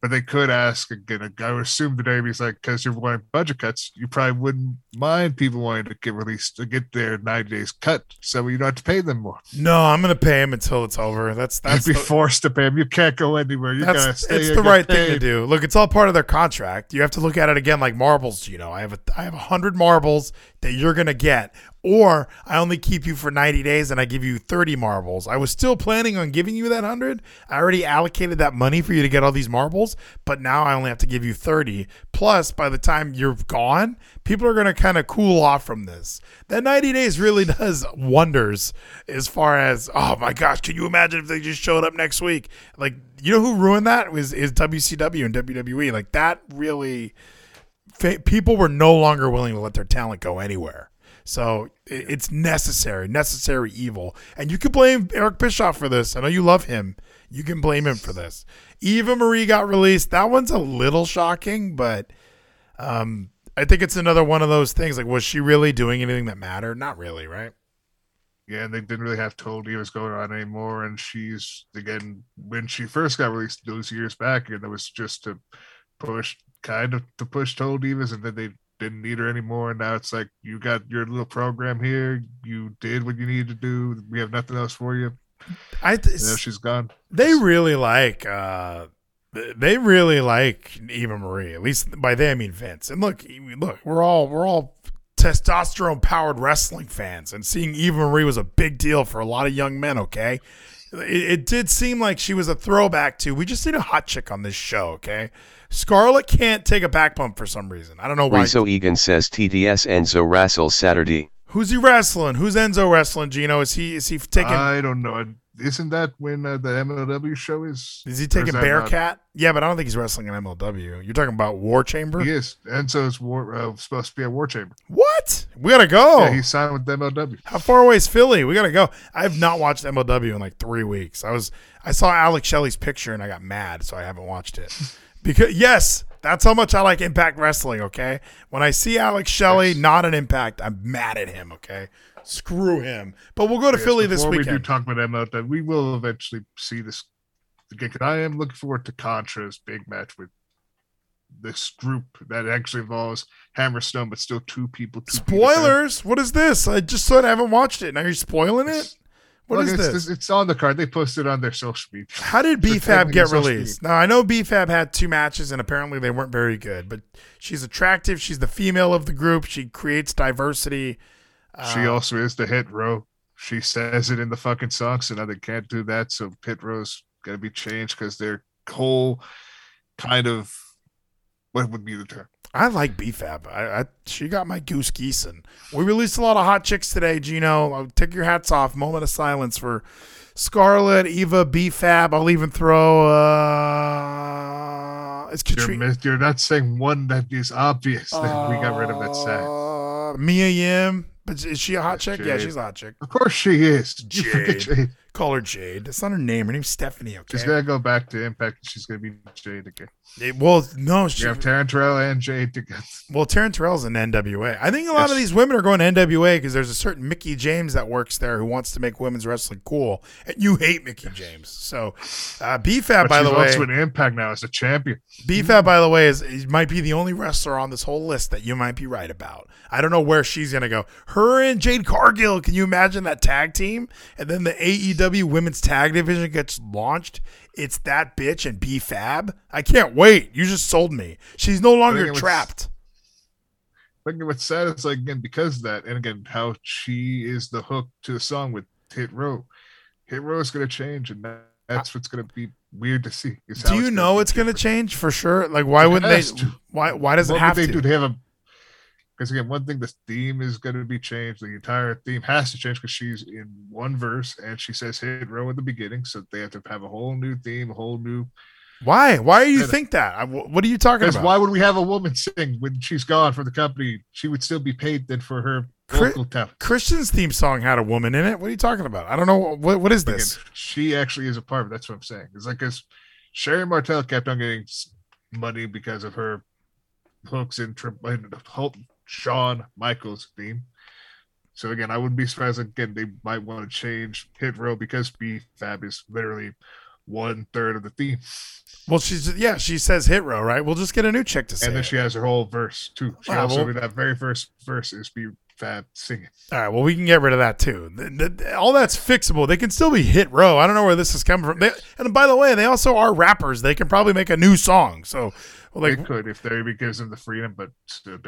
But they could ask again. I would assume the Davies like because you're wanting budget cuts, you probably wouldn't mind people wanting to get released to get their 90 days cut, so you don't have to pay them more. No, I'm gonna pay them until it's over. That's You'd that's be the, forced to pay them. You can't go anywhere. You gotta stay. it's the right thing to do. Look, it's all part of their contract. You have to look at it again like marbles. You know, I have a I have a hundred marbles that you're gonna get, or I only keep you for 90 days and I give you 30 marbles. I was still planning on giving you that 100. I already allocated that money for you to get all these marbles, but now I only have to give you 30. Plus, by the time you're gone, people are going to kind of cool off from this. That 90 days really does wonders as far as, oh my gosh, can you imagine if they just showed up next week? Like, you know who ruined that was is WCW and WWE. Like that really people were no longer willing to let their talent go anywhere. So it, it's necessary, necessary evil. And you can blame Eric Bischoff for this. I know you love him. You can blame him for this. Eva Marie got released. That one's a little shocking, but um, I think it's another one of those things. Like, was she really doing anything that mattered? Not really, right? Yeah, and they didn't really have told you what's going on anymore. And she's again when she first got released those years back, and it was just to push kind of to push told Divas, and then they didn't need her anymore. And now it's like you got your little program here. You did what you needed to do. We have nothing else for you. I th- now she's gone. They really like uh they really like Eva Marie. At least by they I mean Vince. And look, look, we're all we're all testosterone powered wrestling fans, and seeing Eva Marie was a big deal for a lot of young men. Okay, it, it did seem like she was a throwback to. We just need a hot chick on this show. Okay, Scarlett can't take a back pump for some reason. I don't know why. Rizzo Egan says TDS Enzo wrestle Saturday. Who's he wrestling? Who's Enzo wrestling? Gino, is he is he taking? I don't know. Isn't that when uh, the MLW show is? Is he taking that Bearcat? Yeah, but I don't think he's wrestling in MLW. You're talking about War Chamber. He is. Enzo's war, uh, supposed to be at War Chamber. What? We gotta go. Yeah, he signed with MLW. How far away is Philly? We gotta go. I have not watched MLW in like three weeks. I was I saw Alex Shelley's picture and I got mad, so I haven't watched it. Because yes, that's how much I like Impact Wrestling. Okay, when I see Alex Shelley not an Impact, I'm mad at him. Okay, screw him. But we'll go to Yes, Philly this before we do talk about MLW, we will eventually see this again. 'cause I am looking forward to Contra's big match with this group that actually involves Hammerstone, but still two people. Two people. Spoilers. What is this? I just said I haven't watched it. Now you're spoiling it. What Look, is it's, this? It's on the card. They posted on their social media. How did BFAB get released? Now I know BFAB had two matches and apparently they weren't very good, but she's attractive. She's the female of the group. She creates diversity. She Uh, also is the hit row. She says it in the fucking song, so now they can't do that. So Hit Row's to be changed because their whole kind of what would be the term? I like BFAB. I, I she got my goose geese and we released a lot of hot chicks today, Gino. I'll take your hats off. Moment of silence for Scarlett, Eva, BFAB. I'll even throw uh it's You're, you're not saying one that is obvious that we got rid of that sack. Uh, Mia Yim. But is she a hot chick? Yeah, she's a hot chick. Of course she is. Jade. Jade. Call her Jade. That's not her name. Her name's Stephanie. Okay. She's gonna go back to Impact. She's gonna be Jade again. It- well, no, she, You have Taryn Terrell and Jade together. well, Taryn Terrell's in NWA. I think a lot of these women are going to NWA because there's a certain Mickie James that works there who wants to make women's wrestling cool, and you hate Mickie James. So, uh, BFAB, by the way, in Impact now as a champion. BFAB, by the way, is might be the only wrestler on this whole list that you might be right about. I don't know where she's gonna go. Her and Jade Cargill. Can you imagine that tag team? And then the AEW Women's Tag Division gets launched. It's that bitch and BFAB. I can't wait. You just sold me. She's no longer trapped. But what's sad is like again because of that, and again how she is the hook to the song with Hit Row. Hit Row is gonna change, and that's what's gonna be weird to see. Do you gonna know be it's going to change for sure? Like, why It wouldn't they? to. Why? Why does it have they to? do? They have a because again, one thing the theme is going to be changed. The entire theme has to change because she's in one verse and she says "hit row" at the beginning, so they have to have a whole new theme, a whole new. Why? Why do you Yeah. think that? I- What are you talking about? why would we have a woman sing when she's gone from the company? She would still be paid then for her vocal talent. Christian's theme song had a woman in it. What are you talking about? I don't know. What What is Again, this? she actually is a part of it. That's what I'm saying. It's like because Sherri Martel kept on getting money because of her hooks in tri- in the Hulk- Shawn Michaels theme. So again, I wouldn't be surprised again they might want to change Hit Row because B Fab is literally one third of the theme. Well, she's yeah. She says hit row, right? We'll just get a new chick to say. and then it. she has her whole verse too. She Wow, also well- that very first verse is B Fab singing. All right. Well, we can get rid of that too. The- the- all that's fixable. They can still be hit row. I don't know where this is coming from. They, and by the way, they also are rappers. They can probably make a new song. So, like, they could if they gives them the freedom, but still,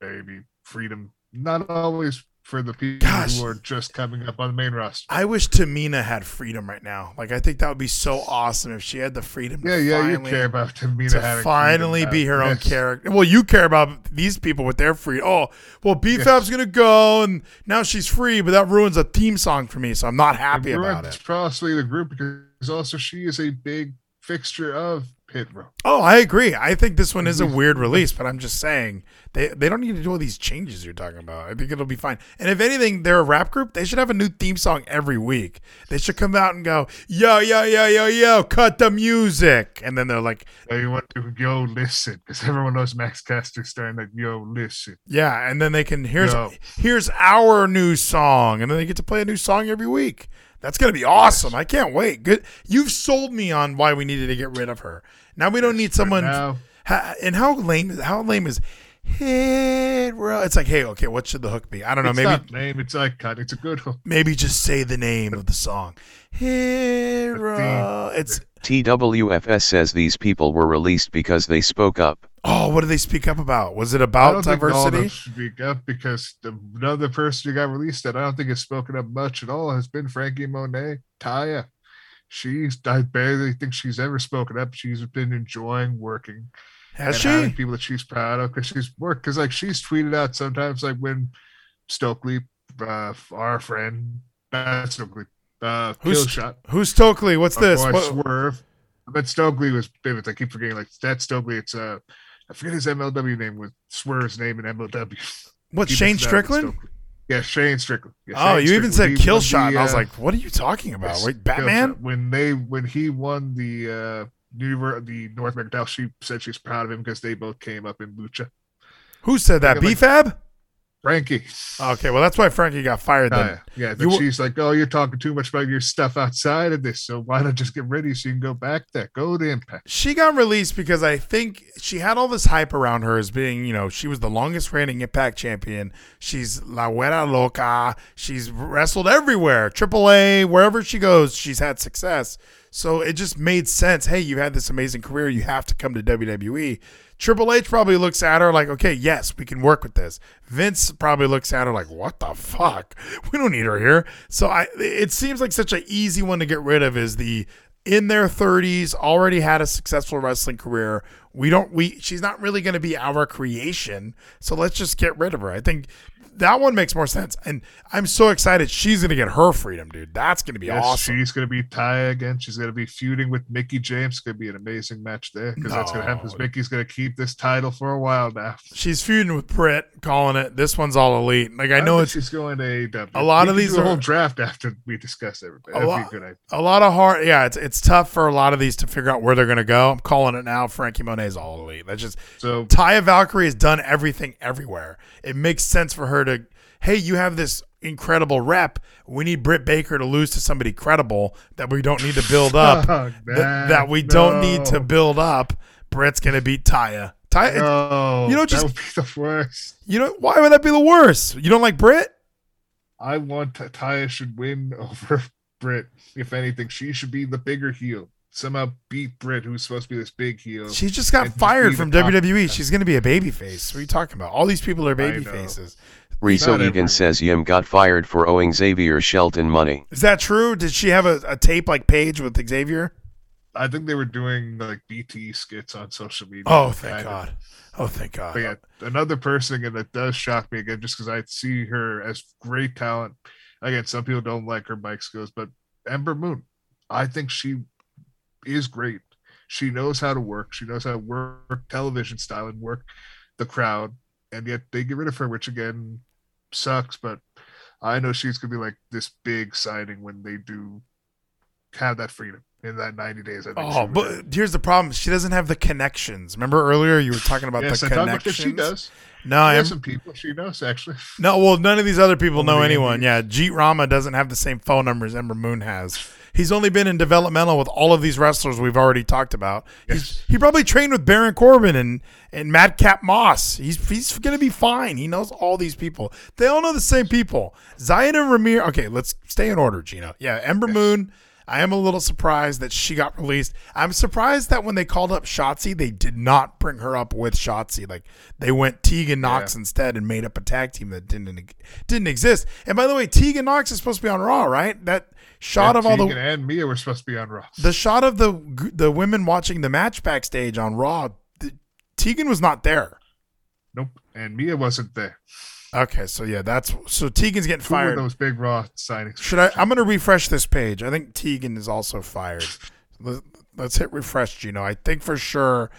baby, freedom not always for the people Gosh. who are just coming up on the main roster. I wish Tamina had freedom right now. Like I think that would be so awesome if she had the freedom. Yeah, to yeah, you care about Tamina to finally freedom be her own Yes. character. Well, you care about these people with their free. Oh, well, BFAB's gonna go, and now she's free, but that ruins a theme song for me. So I'm not happy And about it. Possibly the group because also she is a big fixture of Hit Row. Oh, I agree. I think this one is a mm-hmm. weird release, but I'm just saying they they don't need to do all these changes you're talking about. I think it'll be fine. And if anything, they're a rap group. They should have a new theme song every week. They should come out and go, yo, yo, yo, yo, yo, cut the music, and then they're like, you want to yo listen because everyone knows Max Caster starting like yo listen. yeah, and then they can here's Yo. here's our new song, and then they get to play a new song every week. That's gonna be awesome. I can't wait. Good, you've sold me on why we needed to get rid of her. Now we don't need someone. now- Ha- and how lame? How lame is hit row? It's like, hey, okay, what should the hook be? I don't know. it's maybe not lame. It's icon. It's a good one. maybe just say the name of the song. Hit row. It's TWFS says these people were released because they spoke up. oh, what did they speak up about? Was it I about don't think all of diversity? them speak up because the another person who got released that I don't think has spoken up much at all has been Franky Monet, Taya. She's I barely think she's ever spoken up. She's been enjoying working Has and she? people that she's proud of because she's worked because like she's tweeted out sometimes like when Stokely, uh, our friend, not Stokely, uh, Who's- Killshot, Who's Stokely? What's this? boy What- Swerve. But Stokely was vivid. I keep forgetting like that Stokely. It's uh, I forget his MLW name with Swerve's name in MLW. what? Shane Strickland? Stokely. Yeah, Shane Strickland. Yeah, Oh, Shane you even said Strickland. He kill shot, and I was uh, like, "What are you talking about? Wait, Batman?" When they when he won the uh New the North American title, she said she's proud of him because they both came up in lucha. Who said that? Of, BFAB? Franky. Okay, well that's why Franky got fired. Then uh, yeah, yeah. You But were- she's like, "Oh, you're talking too much about your stuff outside of this. So why not just get ready so you can go back there? Go to Impact." she got released because I think she had all this hype around her as being, you know, she was the longest reigning Impact champion. She's La Huera Loca. She's wrestled everywhere, AAA, wherever she goes, she's had success. So it just made sense. Hey, you had this amazing career. You have to come to WWE. Triple H probably looks at her like, okay, yes, we can work with this. Vince probably looks at her like, what the fuck? We don't need her here. So I, it seems like such an easy one to get rid of is the in their 30s, already had a successful wrestling career. We don't, we, she's not really going to be our creation. So let's just get rid of her. I think that one makes more sense. And I'm so excited. She's going to get her freedom, dude. That's going to be Yes, awesome. she's going to be Ty again. She's going to be feuding with Mickie James. It's going to be an amazing match there because that's going to happen. Because Mickie's going to keep this title for a while now. She's feuding with Britt, calling it. This one's all elite. Like I know it's she's going to AEW. A lot We of these are- whole draft after we discuss everything. A lot- a lot of hard. Yeah, it's it's tough for a lot of these to figure out where they're going to go. I'm calling it now. Franky Monet's all elite. That's just So Taya Valkyrie has done everything everywhere. It makes sense for her to, hey, you have this incredible rep. We need Britt Baker to lose to somebody credible that we don't need to build oh, up. Oh, th- that we don't need to build up. Britt's going to beat Taya. Taya, No, you know, that just- would be the worst. you know, why would that be the worst? You don't like Britt? I want T- Taya should win over Britt. If anything, she should be the bigger heel. Somehow beat Britt, who's supposed to be this big heel. She just got And just fired from WWE. She's going to be a baby face. What are you talking about? All these people are baby faces. Riso Not Egan says Yim got fired for owing Xavier Shelton money. Is that true? Did she have a, a tape like Paige with Xavier? I think they were doing like BT skits on social media. Oh, thank kind of. God. Oh, thank God. But yeah, another person again that does shock me again, just because I see her as great talent. Again, some people don't like her mic skills, but Ember Moon, I think she is great. She knows how to work. She knows how to work television style and work the crowd. And yet they get rid of her, which again sucks. But I know she's gonna be like this big signing when they do have that freedom in that 90 days. I think Oh, but have. here's the problem. She doesn't have the connections. Remember earlier you were talking about yes, the I talked about that connections. she does. No, I am, some people she knows actually. no. Well, none of these other people oh, know anyone. Yeah, Jeet Rama doesn't have the same phone number as Ember Moon has. He's only been in developmental with all of these wrestlers we've already talked about. He's, he probably trained with Baron Corbin and and Madcap Moss. He's he's gonna be fine. He knows all these people. They all know the same people. Zion and Ramir. Okay, let's stay in order, Gino. Yeah, Ember Moon. I am a little surprised that she got released. I'm surprised that when they called up Shotzi, they did not bring her up with Shotzi. Like they went Tegan Knox Yeah. instead and made up a tag team that didn't didn't exist. And by the way, Tegan Knox is supposed to be on Raw, right? That shot Yeah, of all Tegan the and Mia were supposed to be on Raw. the shot of the the women watching the match backstage on Raw. The, Tegan was not there. Nope, and Mia wasn't there. Okay, so yeah, that's so Tegan's getting Who fired. those big Raw signings? Should I? I'm going to refresh this page. I think Tegan is also fired. Let- Let's hit refresh, Gino. I think for sure.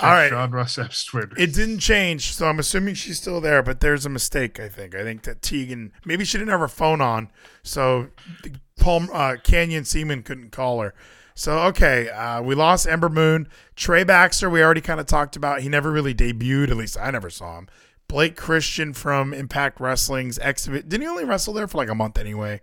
Check All right. Sean Ross Twitter. It didn't change, so I'm assuming she's still there. But there's a mistake. I think. I think that Tegan maybe she didn't have her phone on, so Paul uh, Canyon Seaman couldn't call her. So okay, uh, we lost Ember Moon, Trey Baxter. We already kind of talked about. He never really debuted. At least I never saw him. Blake Christian from Impact Wrestling's exhibit. Didn't he only wrestle there for like a month anyway?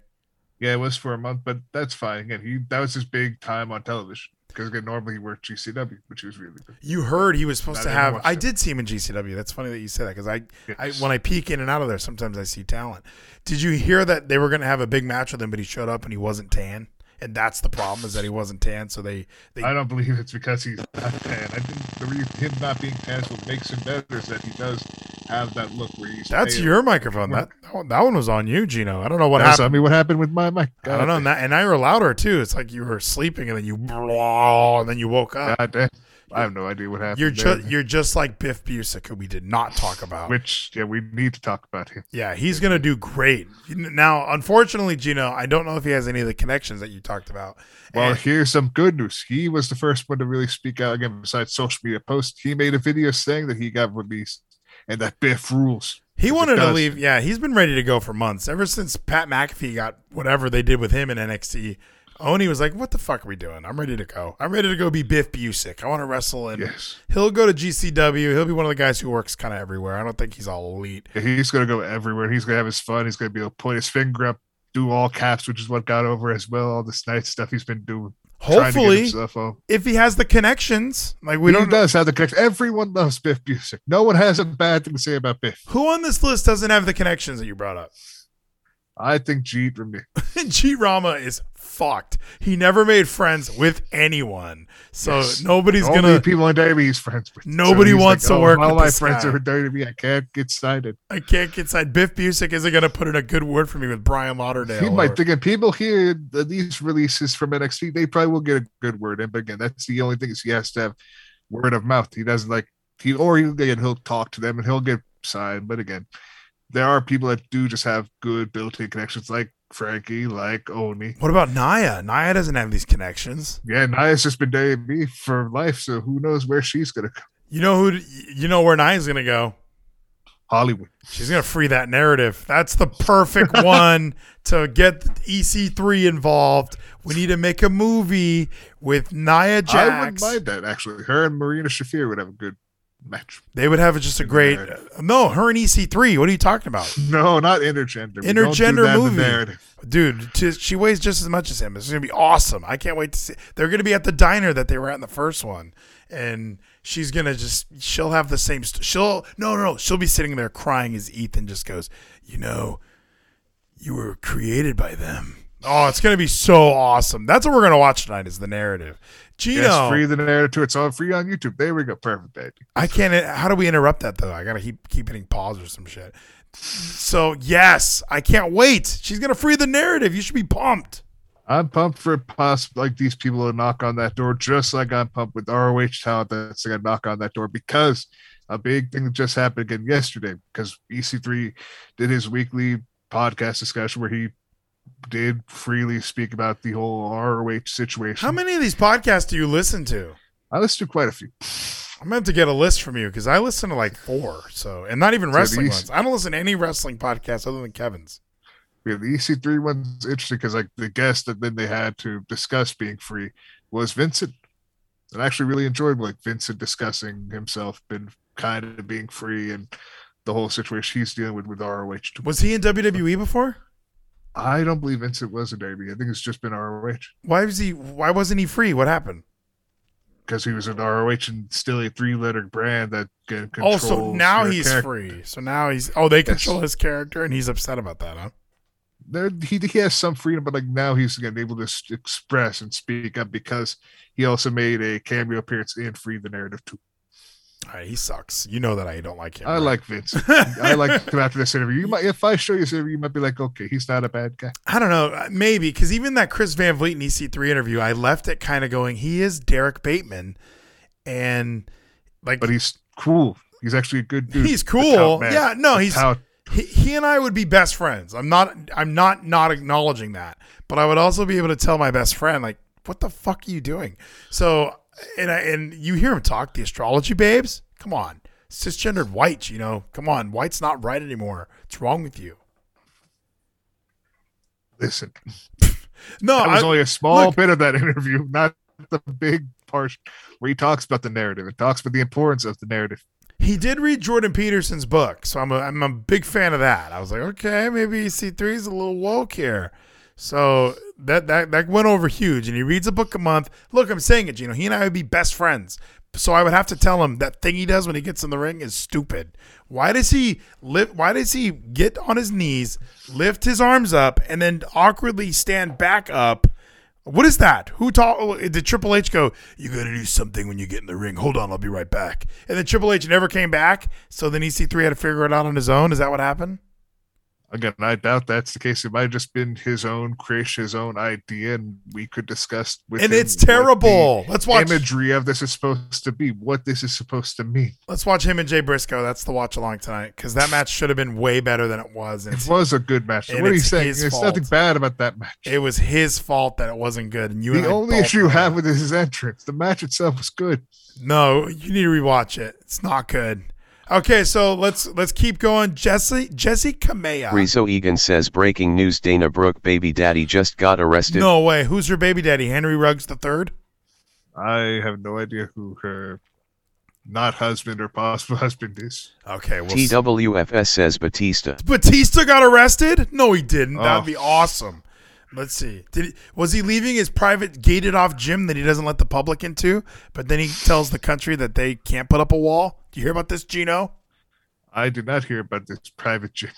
yeah, it was for a month, but that's fine. Again, he that was his big time on television because again, normally he worked GCW, which he was really good. You heard he was supposed I to have. I did see him in GCW. That's funny that you said that because I, I, when I peek in and out of there, sometimes I see talent. Did you hear that they were going to have a big match with him, but he showed up and he wasn't tan, and that's the problem is that he wasn't tan. So they, they I don't believe it's because he's not tan. I think the reason him not being tan is what makes him better is that he does have that look where he's. that's your microphone. That that one- that one was on you, Gino. I don't know what That's, happened. I mean, what happened with my mic? I don't know. And, that, and now you're louder too. It's like you were sleeping and then you, and then you woke up. God damn. I have no idea what happened. You're just you're just like Biff Busick, who we did not talk about. which yeah, we need to talk about him. Yeah, he's gonna do great. Now, unfortunately, Gino, I don't know if he has any of the connections that you talked about. Well, And- here's some good news. He was the first one to really speak out again. Besides social media posts, he made a video saying that he got released and that Biff rules. he wanted to leave. Yeah, he's been ready to go for months. Ever since Pat McAfee got whatever they did with him in NXT, Oney was like, "What the fuck are we doing? I'm ready to go. I'm ready to go be Biff Busick. I want to wrestle." And Yes, he'll go to GCW. He'll be one of the guys who works kind of everywhere. I don't think he's all elite. Yeah, he's gonna go everywhere. He's gonna have his fun. He's gonna be able to point his finger up, do all caps, which is what got over as well. All this nice stuff he's been doing. trying to get Hopefully, if he has the connections, like we he don't. does have the connection. Everyone loves Biff Busick. No one has a bad thing to say about Biff. Who on this list doesn't have the connections that you brought up? I think Jeet me. Jeet Rama is fucked. He never made friends with anyone. So Yes. nobody's Only gonna people in he's friends with. Nobody he's wants to oh, work All with my friends guy." are in WWE. I can't get signed. I can't get inside. Biff Busick isn't gonna put in a good word for me with Brian Lauderdale. He or- might think, and people hear these releases from NXT, they probably will get a good word in. But again, that's the only thing is he has to have word of mouth. He doesn't like he or he again he'll talk to them and he'll get signed. But again, there are people that do just have good built-in connections, like Franky, like Oney. what about Nia? Nia doesn't have these connections. Yeah, Nia's just been dating me for life, so who knows where she's gonna go? You know who? You know where Nia's gonna go? Hollywood. She's gonna free that narrative. That's the perfect one to get EC3 involved. We need to make a movie with Nia I wouldn't mind that actually. Her and Marina Shafir would have a good match. They would have just a great. No, her and EC3. What are you talking about? No, not intergender. We don't do Intergender that in the movie. narrative. Dude, t- she weighs just as much as him. It's gonna be awesome. I can't wait to see. They're gonna be at the diner that they were at in the first one, and she's gonna just. She'll have the same. St- she'll no, no, no. She'll be sitting there crying as Ethan just goes. You know, you were created by them. Oh, it's gonna be so awesome. That's what we're gonna watch tonight. Is the narrative. Gino, Yes, free the narrative too. It's all free on YouTube. There we go. Perfect, baby. I can't. How do we interrupt that though? I gotta keep keep hitting pause or some shit. So yes, I can't wait. She's gonna free the narrative. You should be pumped. I'm pumped for possible like these people to knock on that door, just like I'm pumped with ROH talent that's gonna knock on that door because a big thing just happened again yesterday because EC3 did his weekly podcast discussion where he did freely speak about the whole ROH situation. How many of these podcasts do you listen to? I listened to quite a few. I'm going to have to get a list from you because I listen to like four. So, and not even So wrestling ones. I don't listen to any wrestling podcasts other than Kevin's. Yeah, the EC3 one's interesting because like the guest that then they had to discuss being free was Vincent. And I actually really enjoyed like Vincent discussing himself been kind of being free and the whole situation he's dealing with with ROH. Was he in WWE before? I don't believe Vincent was a debut. I think it's just been ROH Why was he? Why wasn't he free? What happened? because he was an ROH and still a three letter brand that can control. Oh, so now he's character. free. So now he's. Oh, they Yes. control his character, and he's upset about that, huh? there he, he has some freedom, but like now he's again able to express and speak up because he also made a cameo appearance in Free the Narrative too. Right, he sucks. You know that I don't like him. I right? like Vince. I like him after this interview. You might, if I show you this interview, you might be like, okay, he's not a bad guy. I don't know, uh, maybe because even that Chris Van Vliet in EC3 interview, I left it kind of going, he is Derek Bateman, and like, But he's cool. He's actually a good dude. he's cool. Yeah, no, he's tout. he, he and I would be best friends. I'm not I'm not not acknowledging that, but I would also be able to tell my best friend like, what the fuck are you doing? So, and I and you hear him talk the astrology babes. Come on, cisgendered white. You know, come on, white's not right anymore. What's wrong with you? Listen, No, that was I- only a small look- bit of that interview, not the big portion where he talks about the narrative. It talks about the importance of the narrative. He did read Jordan Peterson's book, so I'm a, I'm a big fan of that. I was like, okay, maybe C3 is a little woke here. So that, that that went over huge, and he reads a book a month. Look, I'm saying it, Gino. He and I would be best friends. So I would have to tell him that thing he does when he gets in the ring is stupid. Why does he lift? Why does he get on his knees, lift his arms up, and then awkwardly stand back up? What is that? Who taught? Did Triple H go? You got to do something when you get in the ring. Hold on, I'll be right back. And then Triple H never came back. So then EC3 had to figure it out on his own. Is that what happened? Again, I doubt that's the case. It might have just been his own creation, his own idea, and we could discuss with And it's terrible. Let's watch. imagery of this is supposed to be, what this is supposed to mean. Let's watch him and Jay Briscoe. That's the watch along tonight because that match should have been way better than it was. And It was a good match. and what are you saying? There's nothing bad about that match. it was his fault that it wasn't good. And you the I only issue you have with it is his entrance. The match itself was good. No, you need to rewatch it. It's not good. Okay, so let's let's keep going. Jessi Jessi Kamea. Rizzo Egan says breaking news Dana Brooke baby daddy just got arrested. No way. Who's her baby daddy? Henry Ruggs the third. I have no idea who her not husband or possible husband is. Okay, we'll. TWFS says Batista. Batista got arrested? No, he didn't. That'd Oh. be awesome. Let's see. Did he, was he leaving his private gated off gym that he doesn't let the public into? But then he tells the country that they can't put up a wall. Do you hear about this, Gino? I did not hear about this private gym.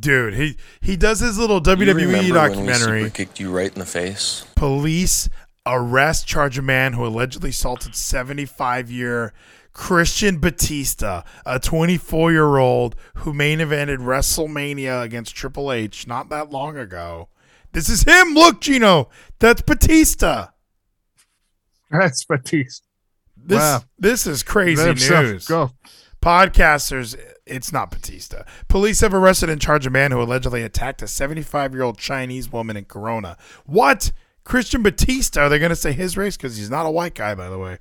Dude, he he does his little WWE you remember when he super kicked you right in the face? Police arrest charge a man who allegedly assaulted 75 year Christian Batista, a 24 year old who main evented WrestleMania against Triple H not that long ago. This is him. Look, Gino. That's Batista. That's Batista. This Wow. this is crazy Let news. Go. Podcasters, it's not Batista. Police have arrested and charged a man who allegedly attacked a 75 year old Chinese woman in Corona. What? Christian Batista? Are they going to say his race? Because he's not a white guy, by the way.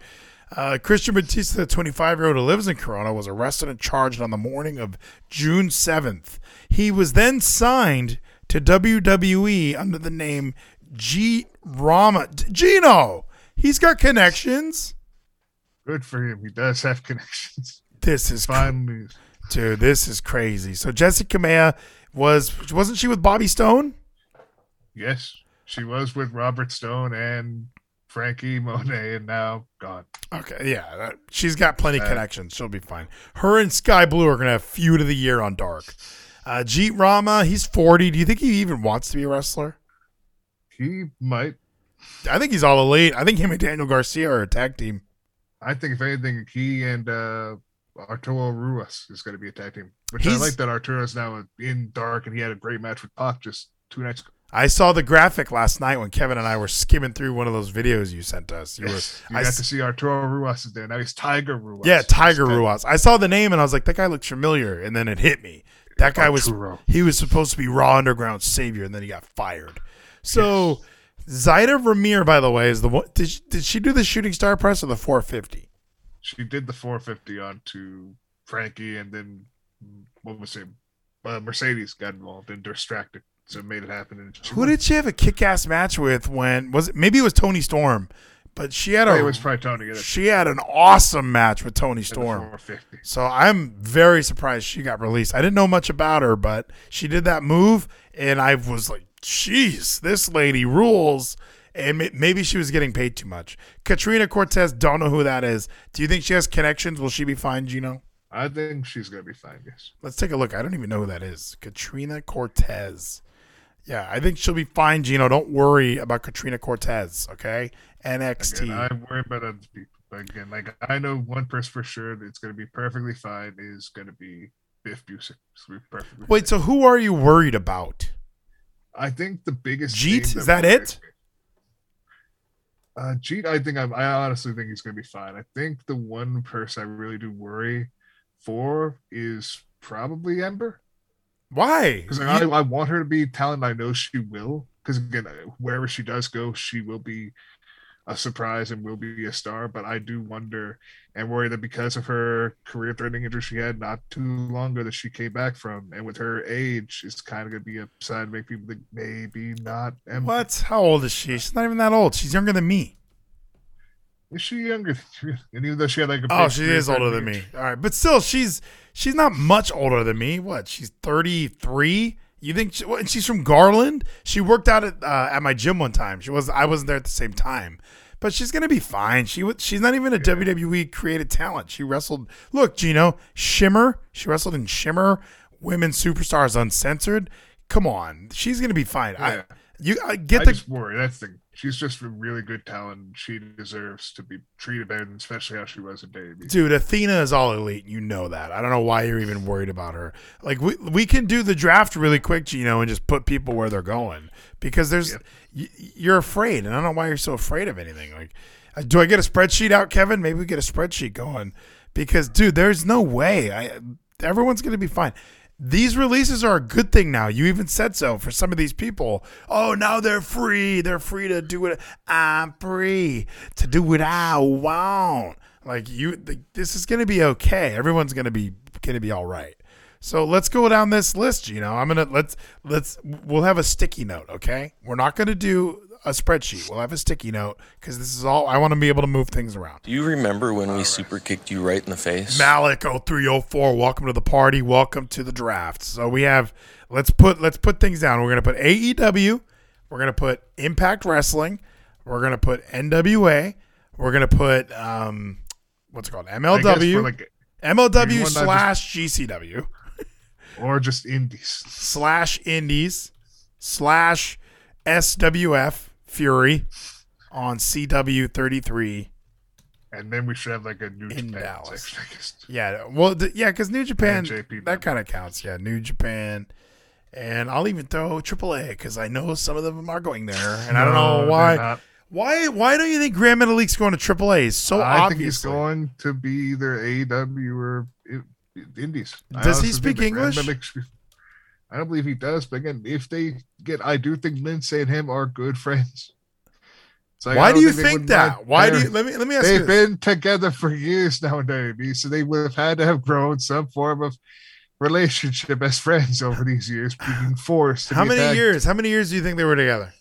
Uh, Christian Batista, the 25 year old who lives in Corona, was arrested and charged on the morning of June 7th. He was then signed to WWE under the name Jeet Rama. Gino! He's got connections. Good for him. He does have connections. This is news. Dude, this is crazy. So Jessi Kamea was wasn't she with Bobby Stone? Yes, she was with Robert Stone and Franky Monet, and now gone. Okay, yeah, that, she's got plenty of Uh, connections. She'll be fine. Her and Skye Blue are gonna have feud of the year on Dark. Uh, Jeet Rama, he's forty. Do you think he even wants to be a wrestler? He might. I think he's all elite. I think him and Daniel Garcia are a tag team. I think if anything, he and uh, Arturo Ruas is going to be a tag team. Which He's- I like that Arturo's now in dark, and he had a great match with Pac just two nights ago. I saw the graphic last night when Kevin and I were skimming through one of those videos you sent us. You Yes, were, you I got to see Arturo Ruas is there now. He's Tiger Ruas. Yeah, Tiger. Ruas. I saw the name and I was like, that guy looks familiar. And then it hit me. That guy was Arturo. he was supposed to be Raw Underground savior, and then he got fired. So Zayda Ramier, by the way, is the one. Did she, did she do the shooting star press or the 450? She did the 450 onto Franky, and then what was it? Uh, Mercedes got involved and distracted, so it made it happen. Who did she have a kick-ass match with? When was it? Maybe it was Toni Storm, but she had a it was probably Toni. She had an awesome match with Toni Storm. So I'm very surprised she got released. I didn't know much about her, but she did that move, and I was like, "Jeez, this lady rules." And maybe she was getting paid too much. Katrina Cortez, don't know who that is. Do you think she has connections? Will she be fine, Gino? I think she's gonna be fine. Yes. Let's take a look. I don't even know who that is. Katrina Cortez. Yeah, I think she'll be fine, Gino. Don't worry about Katrina Cortez, okay? NXT. Again, I'm worried about other people. Again, like I know one person for sure that's going to be perfectly fine is going to be Biff Busick. Be perfectly Wait, so who are you worried about? I think the biggest Jeet? thing Is that it? Uh, Jeet, I think I'm, I honestly think he's going to be fine. I think the one person I really do worry for is probably Ember Why? because I, I want her to be talent. I know she will because again, wherever she does go, she will be a surprise and will be a star. But I do wonder and worry that because of her career-threatening injury she had not too long ago that she came back from, and with her age, it's kind of going to be a sign to make people think maybe not Ember. What? How old is she? She's not even that old. She's younger than me. Is she younger? than you? And even though she had like a Oh, she is older than me. All right, but still, she's she's not much older than me. What? She's thirty three. You think? She, what, and she's from Garland. She worked out at uh, at my gym one time. She was. I wasn't there at the same time, but she's gonna be fine. She. She's not even a WWE created talent. She wrestled. Look, Gino Shimmer. She wrestled in Shimmer. Women Superstars Uncensored. Come on, she's gonna be fine. I Yeah. you I get I the worry. That's the. She's just a really good talent. She deserves to be treated better, especially how she was in WWE. Dude, Athena is all elite. You know that. I don't know why you're even worried about her. Like we we can do the draft really quick, Gino, and just put people where they're going because there's y- you're afraid, and I don't know why you're so afraid of anything. Like, uh, do I get a spreadsheet out, Kevin? Maybe we get a spreadsheet going because, dude, there's no way. I everyone's gonna be fine. These releases are a good thing now. You even said so for some of these people. Oh, now they're free. They're free to do it. I'm free to do what I want. Like you, this is gonna be okay. Everyone's gonna be gonna be all right. So let's go down this list. You know, I'm gonna let's let's we'll have a sticky note. Okay, we're not gonna do a spreadsheet. We'll have a sticky note because this is all I want to be able to move things around. Do you remember when we super kicked you right in the face? Malik 0304, welcome to the party. Welcome to the draft. So we have let's put let's put things down. We're gonna put AEW, we're gonna put Impact Wrestling, we're gonna put NWA, we're gonna put um what's it called? MLW, like, MLW you want that slash GCW or just indies. slash Indies slash SWF Fury on CW 33. And then we should have like a new In Japan Dallas. section, Yeah, well, th- yeah, because New Japan that kind of counts. Yeah, New Japan, and I'll even throw AAA because I know some of them are going there, and I don't know why. Why? Why don't you think Gran Metalik's going to AAA? It's so I obvious. think he's going to be either AEW or Indies. Does he speak English? Metalik I don't believe he does, but again, if they get, I do think Lince and him are good friends. It's like, Why do you they think that? Why do you? Let me let me ask you. They've This. been together for years now WWE, so they would have had to have grown some form of relationship as friends over these years, being forced. How be many tag- years? How many years do you think they were together?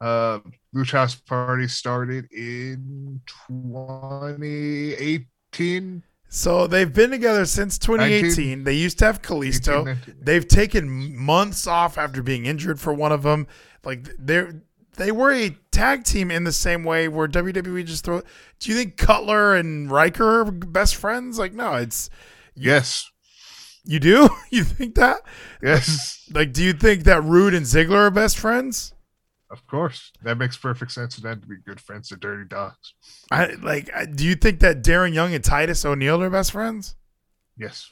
Uh, Lucha House Party started in 2018. So they've been together since 2018. 19. they used to have Kalisto. 18, 19. They've taken months off after being injured for one of them. Like they're they were a tag team in the same way where WWE just throw. Do you think Cutler and Ryker are best friends? Like no, it's Yes, you do. you think that? yes, Like, do you think that Roode and Ziggler are best friends? Of course. That makes perfect sense for them to be good friends. The Dirty Dogs. I like. I, do you think that Darren Young and Titus O'Neil are best friends? Yes,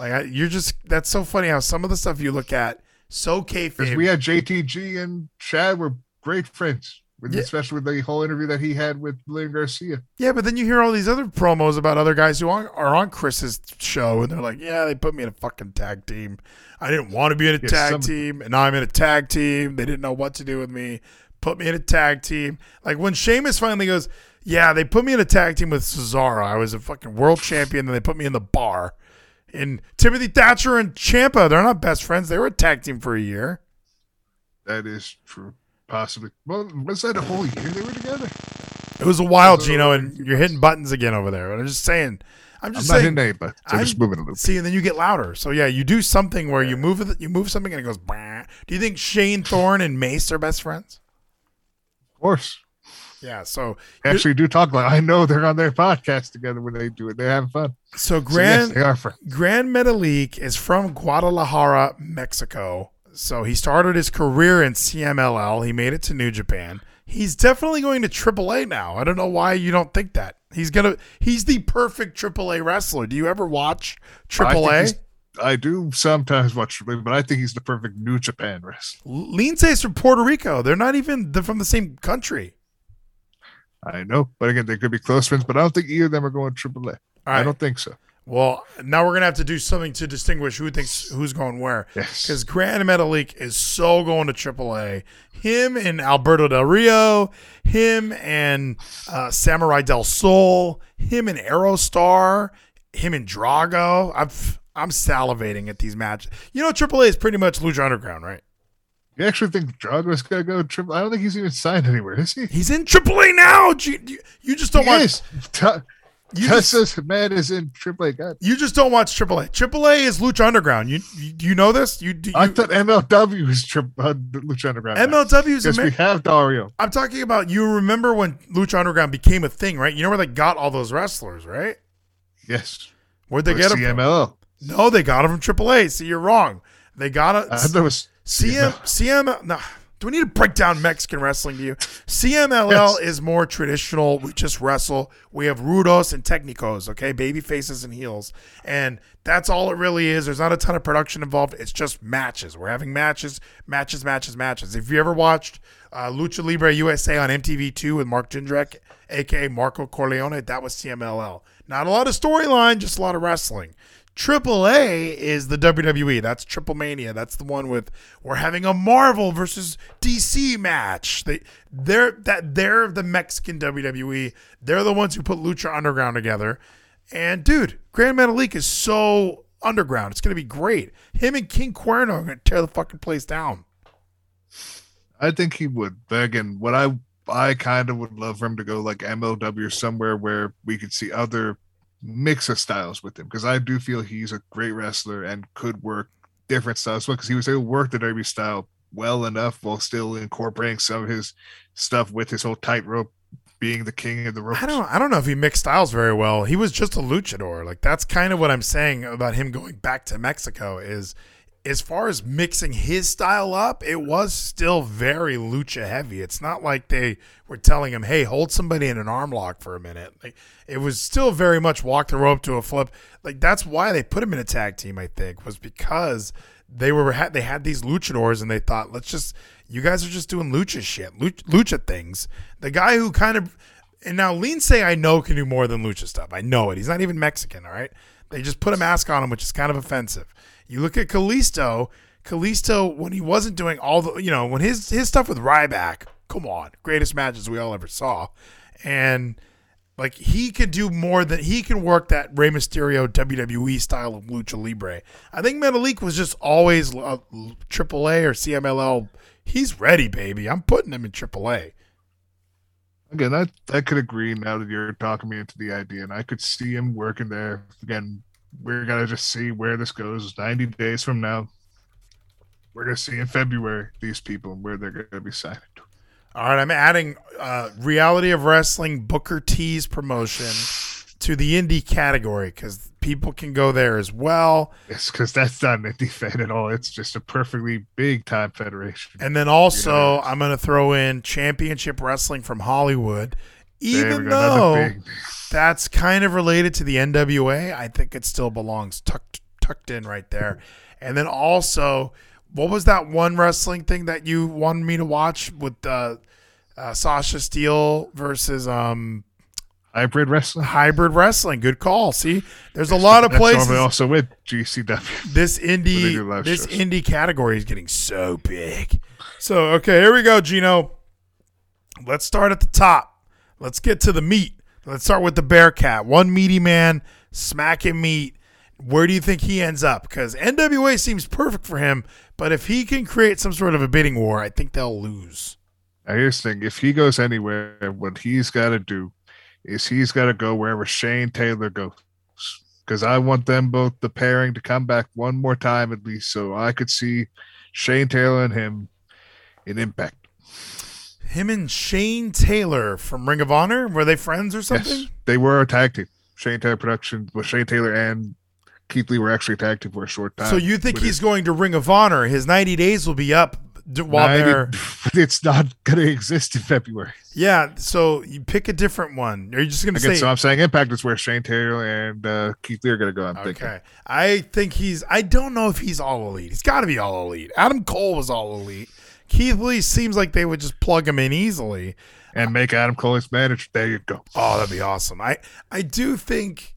Like, I, you're just. That's so funny how some of the stuff you look at so because kayfabe. we had JTG and Shad were great friends, with, Yeah. especially with the whole interview that he had with Lynn Garcia. Yeah, but then you hear all these other promos about other guys who are, on Chris's show, and they're like, "Yeah, they put me in a fucking tag team. I didn't want to be in a Yeah, tag some- team, and now I'm in a tag team. They didn't know what to do with me. Put me in a tag team. Like when Sheamus finally goes, "Yeah, they put me in a tag team with Cesaro. I was a fucking world champion, and they put me in the bar." And Timothy Thatcher and Ciampa, they're not best friends. They were a tag team for a year. That is true. Possibly. Well, was that a whole year they were together? It was a while, So- Gino, and you're hitting buttons again over there. But I'm just saying. I'm I'm just not saying. hitting any buttons. I'm just I'm- moving a little. See, and then you get louder. So yeah, you do something where you move you move something and it goes. Bah. Do you think Shane Thorne and Mace are best friends? Of course. Yeah. So They actually do talk like I know they're on their podcast together when they do it. They have fun. so So, yes, Gran they are friends. Gran Metalik is from Guadalajara, Mexico. So he started his career in CMLL. He made it to New Japan. He's definitely going to AAA now. I don't know why you don't think that. He's gonna. He's the perfect AAA wrestler. Do you ever watch AAA? he's- I do sometimes watch, but I think he's the perfect New Japan wrestler. Lince's from Puerto Rico. They're not even. They're from the same country. I know, but again, they could be close friends. But I don't think either of them are going AAA. All I don't think so. Well, now we're gonna have to do something to distinguish who thinks who's going where. Yes. Because Gran Metalik is so going to AAA. Him and Alberto Del Rio, him and uh, Samuray Del Sol, him and Aerostar, him and Drago. I'm I'm salivating at these matches. You know, AAA is pretty much Lucha Underground, right? You actually think Drago's gonna go triple? I don't think he's even signed anywhere, is he? He's in AAA now. G- You, you just don't He watch. is. You just, Tessa's man is in AAA. God, you just don't watch AAA. AAA is Lucha Underground. You you, you know this? You, you I thought MLW was tri- uh, Lucha Underground. MLW is Yes, Amer- we have Dario. I'm talking about you remember when Lucha Underground became a thing, right? You know where they got all those wrestlers, right? Yes. Where'd they get them? From? CMLL. No, they got them from AAA. See, you're wrong. They got it. I thought it was CM CM. No, do we need to break down Mexican wrestling to you? CMLL Yes. is more traditional. We just wrestle. We have rudos and technicos, okay, baby faces and heels, and that's all it really is. There's not a ton of production involved. It's just matches. We're having matches, matches, matches, matches. If you ever watched uh, Lucha Libre USA on MTV2 with Mark Jindrak, aka Marco Corleone, that was CMLL. Not a lot of storyline, just a lot of wrestling. Triple A is the WWE. That's Triple Mania. That's the one with we're having a Marvel versus DC match. They they're that they're the Mexican WWE. They're the ones who put Lucha Underground together. And dude, Gran Metalik is so underground. It's gonna be great. Him and King Cuerno are gonna tear the fucking place down. I think he would. Beg, and what I I kind of would love for him to go like MLW somewhere where we could see other mix of styles with him because I do feel he's a great wrestler and could work different styles because he was able to work the derby style well enough while still incorporating some of his stuff with his whole tightrope being the king of the ropes. I don't I don't know if he mixed styles very well. He was just a luchador. Like that's kind of what I'm saying about him going back to Mexico is as far as mixing his style up, it was still very lucha heavy. It's not like they were telling him, "Hey, hold somebody in an arm lock for a minute." Like it was still very much walk the rope to a flip. Like that's why they put him in a tag team. I think was because they were they had these luchadors and they thought, "Let's just you guys are just doing lucha shit, lucha, things." The guy who kind of and now Lince I know can do more than lucha stuff. I know it. He's not even Mexican, all right? They just put a mask on him, which is kind of offensive. You look at Kalisto, Kalisto when he wasn't doing all the, you know, when his his stuff with Ryback, come on, greatest matches we all ever saw. And like he could do more than he can work that Rey Mysterio WWE style of lucha libre. I think Metalik was just always uh, AAA or CMLL. He's ready, baby. I'm putting him in AAA. Again, I I could agree now that you're talking me into the idea, and I could see him working there. Again, we're gonna just see where this goes. Ninety days from now, we're gonna see in February these people and where they're gonna be signed. to. All right, I'm adding uh, reality of wrestling Booker T's promotion to the indie category because people can go there as well. Yes, because that's not an indie fan at all. It's just a perfectly big time federation. And then also, Yes. I'm going to throw in Championship Wrestling from Hollywood. Even though that's kind of related to the NWA, I think it still belongs tucked tucked in right there. And then also, what was that one wrestling thing that you wanted me to watch with uh, uh, Sasha Steele versus um, hybrid wrestling. hybrid wrestling? Good call. See, there's a lot of That's places. also with GCW. this Where they do indie this shows. indie category is getting so big. So okay, here we go, Gino. Let's start at the top. Let's get to the meat. Let's start with the Bearcat. One meaty man, smacking meat. Where do you think he ends up? Because NWA seems perfect for him, but if he can create some sort of a bidding war, I think they'll lose. Here's the thing: if he goes anywhere, what he's got to do is he's got to go wherever Shane Taylor goes. Because I want them both the pairing to come back one more time at least, so I could see Shane Taylor and him in Impact. Him and Shane Taylor from Ring of Honor, were they friends or something? Yes, they were a tag team. Shane Taylor Productions with Shane Taylor and Keith Lee were actually tag team for a short time. So you think he's going to Ring of Honor? His 90 days will be up while 90 they're. it's not going to exist in February. Yeah, so you pick a different one. Are you just going to say? so I'm saying Impact is where Shane Taylor and uh, Keith Lee are going to go. I'm thinking. I think he's. I don't know if he's all elite. He's got to be all elite. Adam Cole was all elite. Keith Lee seems like they would just plug him in easily. And make Adam Cole his manager. There you go. Oh, that'd be awesome. I I do think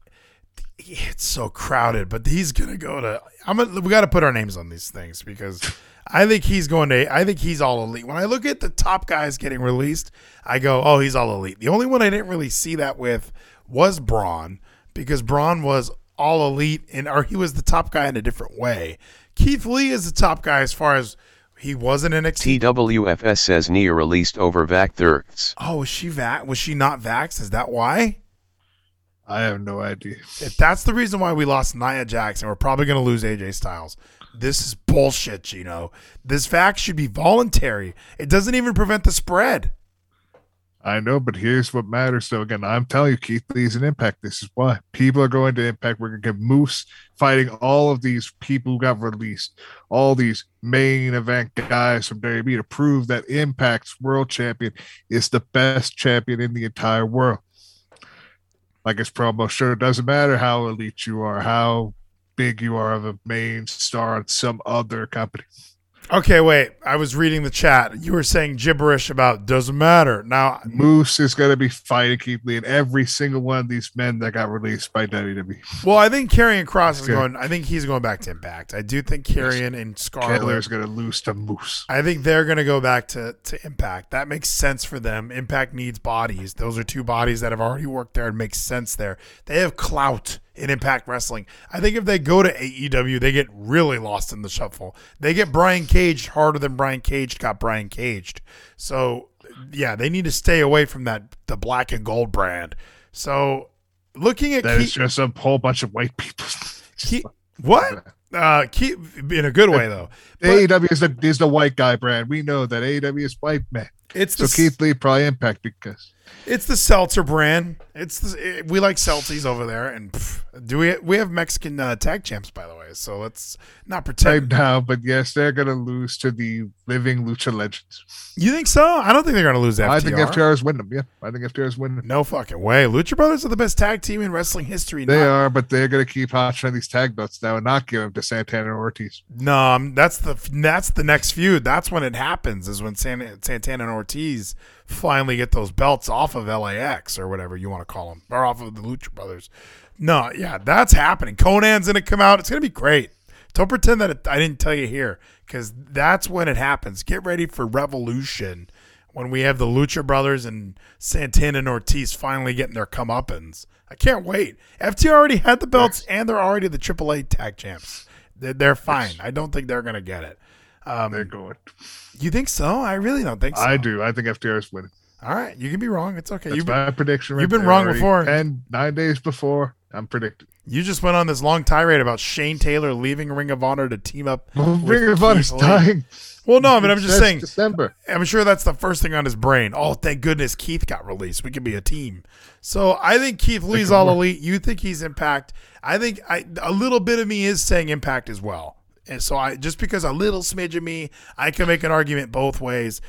it's so crowded, but he's gonna go to. I'm gonna. We got to put our names on these things because I think he's going to. I think he's all elite. When I look at the top guys getting released, I go, oh, he's all elite. The only one I didn't really see that with was Braun because Braun was all elite and or he was the top guy in a different way. Keith Lee is the top guy as far as he wasn't in NXT. TWFS says Nia released over Vac Thirds. Oh, was she vax? Was she not vaxxed? Is that why? I have no idea. If that's the reason why we lost Nia Jackson, we're probably going to lose AJ Styles. This is bullshit, Gino. This vax should be voluntary. It doesn't even prevent the spread. I know, but here's what matters. So again, I'm telling you, Keith Lee's an impact. This is why people are going to impact. We're going to get Moose fighting all of these people who got released, all these main event guys from WWE to prove that Impact's world champion is the best champion in the entire world. Like his promo sure doesn't matter how elite you are, how big you are of a main star on some other company. Okay, wait. I was reading the chat. You were saying gibberish about doesn't matter. Now, Moose is going to be fighting Keith Lee and every single one of these men that got released by WWE. well, I think Karrion Kross is going. I think he's going back to Impact. I do think Karrion and Scarlett. is going to lose to Moose. I think they're going to go back to, to Impact. That makes sense for them. Impact needs bodies. Those are two bodies that have already worked there and makes sense there. They have clout in Impact Wrestling. I think if they go to AEW, they get really lost in the shuffle. They get Brian Caged harder than Brian Caged got Brian Caged. So, yeah, they need to stay away from that the black and gold brand. So, looking at That just a whole bunch of white people. Keith- what? Uh, keep in a good way though. But AEW is the is the white guy brand. We know that AEW is white man. It's So the Keith Lee probably impact because It's the seltzer brand. It's the, it- we like seltzies over there, and pff, do we we have Mexican uh, tag champs by the way? So let's not right pretend. now, but yes, they're gonna lose to the living lucha legends. You think so? I don't think they're going to lose FTR. I think FTR is winning them. Yeah, I think FTR is winning. No fucking way. Lucha Brothers are the best tag team in wrestling history. They Not- are, but they're gonna keep hot trying these tag belts now and not give them to Santana and Ortiz. No, um, that's the that's the next feud. That's when it happens. Is when San, Santana and Ortiz finally get those belts off of LAX or whatever you want to call them, or off of the Lucha Brothers. No, yeah, that's happening. Konnan's gonna come out. It's gonna be great. Don't pretend that it, I didn't tell you here, because that's when it happens. Get ready for Revolution when we have the Lucha Brothers and Santana and Ortiz finally getting their comeuppance. I can't wait. FT already had the belts, and they're already the AAA tag champs. They're, they're fine. I don't think they're gonna get it. Um, They're going. you think so? I really don't think so. I do. I think FTR is winning. All right, you can be wrong. It's okay. That's You my prediction. Right you've been wrong before. nine days before, I'm predicting. you just went on this long tirade about Shane Taylor leaving Ring of Honor to team up. with Ring of Keith Honor's dying. Well, no, but I'm just saying. December. I'm sure that's the first thing on his brain. Oh, thank goodness Keith got released. We could be a team. So I think Keith Lee's all work. elite. You think he's Impact. I think I, a little bit of me is saying Impact as well. And so I just because a little smidge of me, I can make an argument both ways.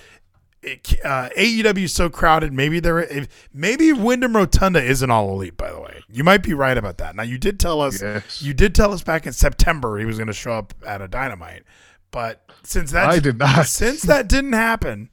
It, uh, AEW is so crowded. Maybe there, if, maybe Wyndham Rotunda isn't all elite. By the way, you might be right about that. Now you did tell us, Yes. you did tell us back in September he was going to show up at a Dynamite, but since that I did not. since that didn't happen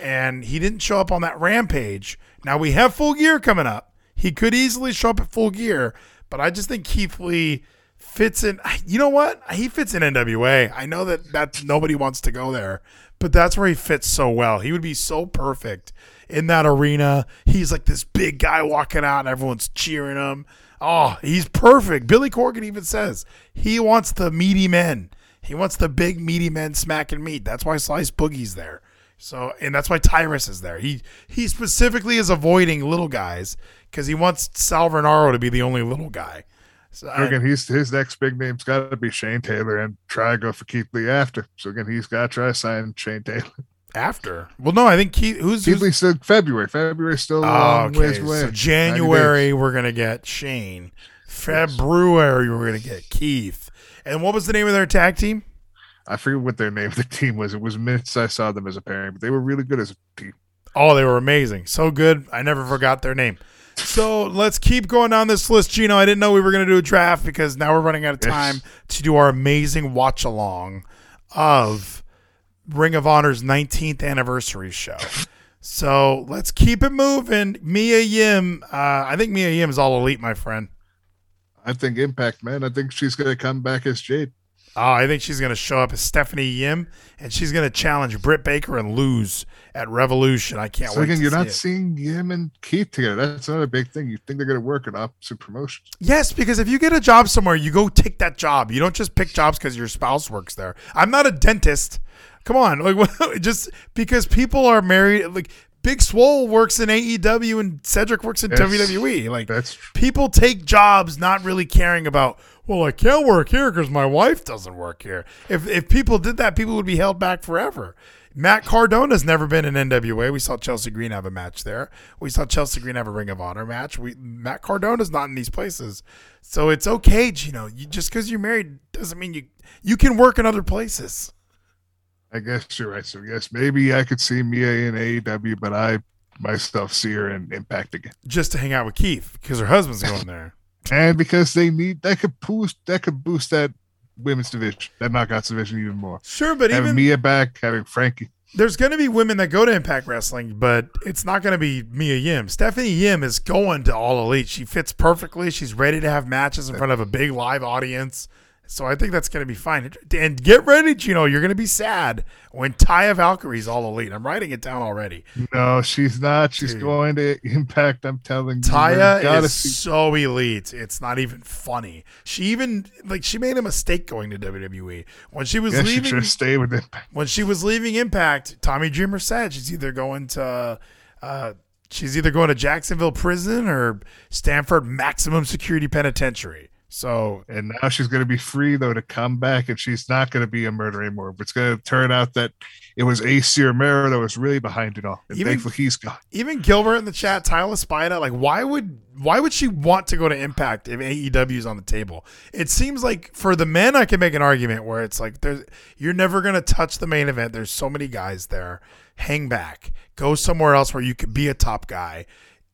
and he didn't show up on that rampage now we have full gear coming up he could easily show up at full gear but i just think keith lee fits in you know what he fits in nwa i know that that nobody wants to go there but that's where he fits so well he would be so perfect in that arena he's like this big guy walking out and everyone's cheering him oh he's perfect billy corgan even says he wants the meaty men he wants the big meaty men smacking meat. That's why Slice Boogie's there. So and that's why Tyrus is there. He he specifically is avoiding little guys because he wants Sal Rinauro to be the only little guy. So I- again, he's his next big name's got to be Shane Taylor and try to go for Keith Lee after. So again, he's got to try to sign Shane Taylor. after, well, no, I think Keith. Who's, Keith who's Lee said February. February's still a oh, long okay? ways away. So January we're gonna get Shane. February we're gonna get Keith. And what was the name of their tag team? I forget what their name of the team was. It was minutes I saw them as a pairing, but they were really good as a team. Oh, they were amazing. So good. I never forgot their name. So let's keep going down this list, Gino. I didn't know we were going to do a draft because now we're running out of Yes. time to do our amazing watch along of Ring of Honor's 19th anniversary show. So let's keep it moving. Mia Yim. Uh, I think Mia Yim is all elite, my friend. I think Impact, man. I think she's going to come back as Jade. Oh, I think she's going to show up as Stephanie Yim, and she's going to challenge Britt Baker and lose at Revolution. I can't So wait. again, you're see not it. seeing Yim and Keith together. That's another big thing. You think they're going to work in opposite promotions. Yes, because if you get a job somewhere, you go take that job. You don't just pick jobs because your spouse works there. I'm not a dentist. Come on, like just because people are married, like Big Swole works in AEW and Cedric works in Yes. WWE. Like That's people take jobs not really caring about. Well, I can't work here because my wife doesn't work here. If if people did that, people would be held back forever. Matt Cardona's never been in NWA. We saw Chelsea Green have a match there. We saw Chelsea Green have a Ring of Honor match. We Matt Cardona's not in these places, so it's okay. Gino. You just because you're married doesn't mean you you can work in other places. I guess you're right. So yes, maybe I could see Mia in AEW, but I myself see her in Impact again. Just to hang out with Keith because her husband's going there. And because they need that could boost that could boost that women's division, that knockouts division even more. Sure, but having even Mia back, having Franky. there's going to be women that go to Impact Wrestling, but it's not going to be Mia Yim. Stephanie Yim is going to All Elite. She fits perfectly. She's ready to have matches in front of a big live audience. So I think that's going to be fine. And get ready, Gino. You're going to be sad when Taya Valkyrie's All Elite. I'm writing it down already. No, she's not. She's Dude. going to Impact. I'm telling you. Taya is see- so elite. It's not even funny. She even like she made a mistake going to WWE when she was Yeah, she leaving. should stay with Impact. when she was leaving Impact, Tommy Dreamer said she's either going to uh, she's either going to Jacksonville Prison or Stanford Maximum Security Penitentiary. So And now she's going to be free though to come back, and she's not going to be a murderer anymore. But it's going to turn out that it was AC Romero that was really behind it all. And Even- thankfully, he's gone. even Gilbert in the chat, Tyler Spina, like why would why would she want to go to Impact if AEW is on the table? It seems like for the men, I can make an argument where it's like there's you're never gonna touch the main event. There's so many guys there. Hang back. Go somewhere else where you could be a top guy.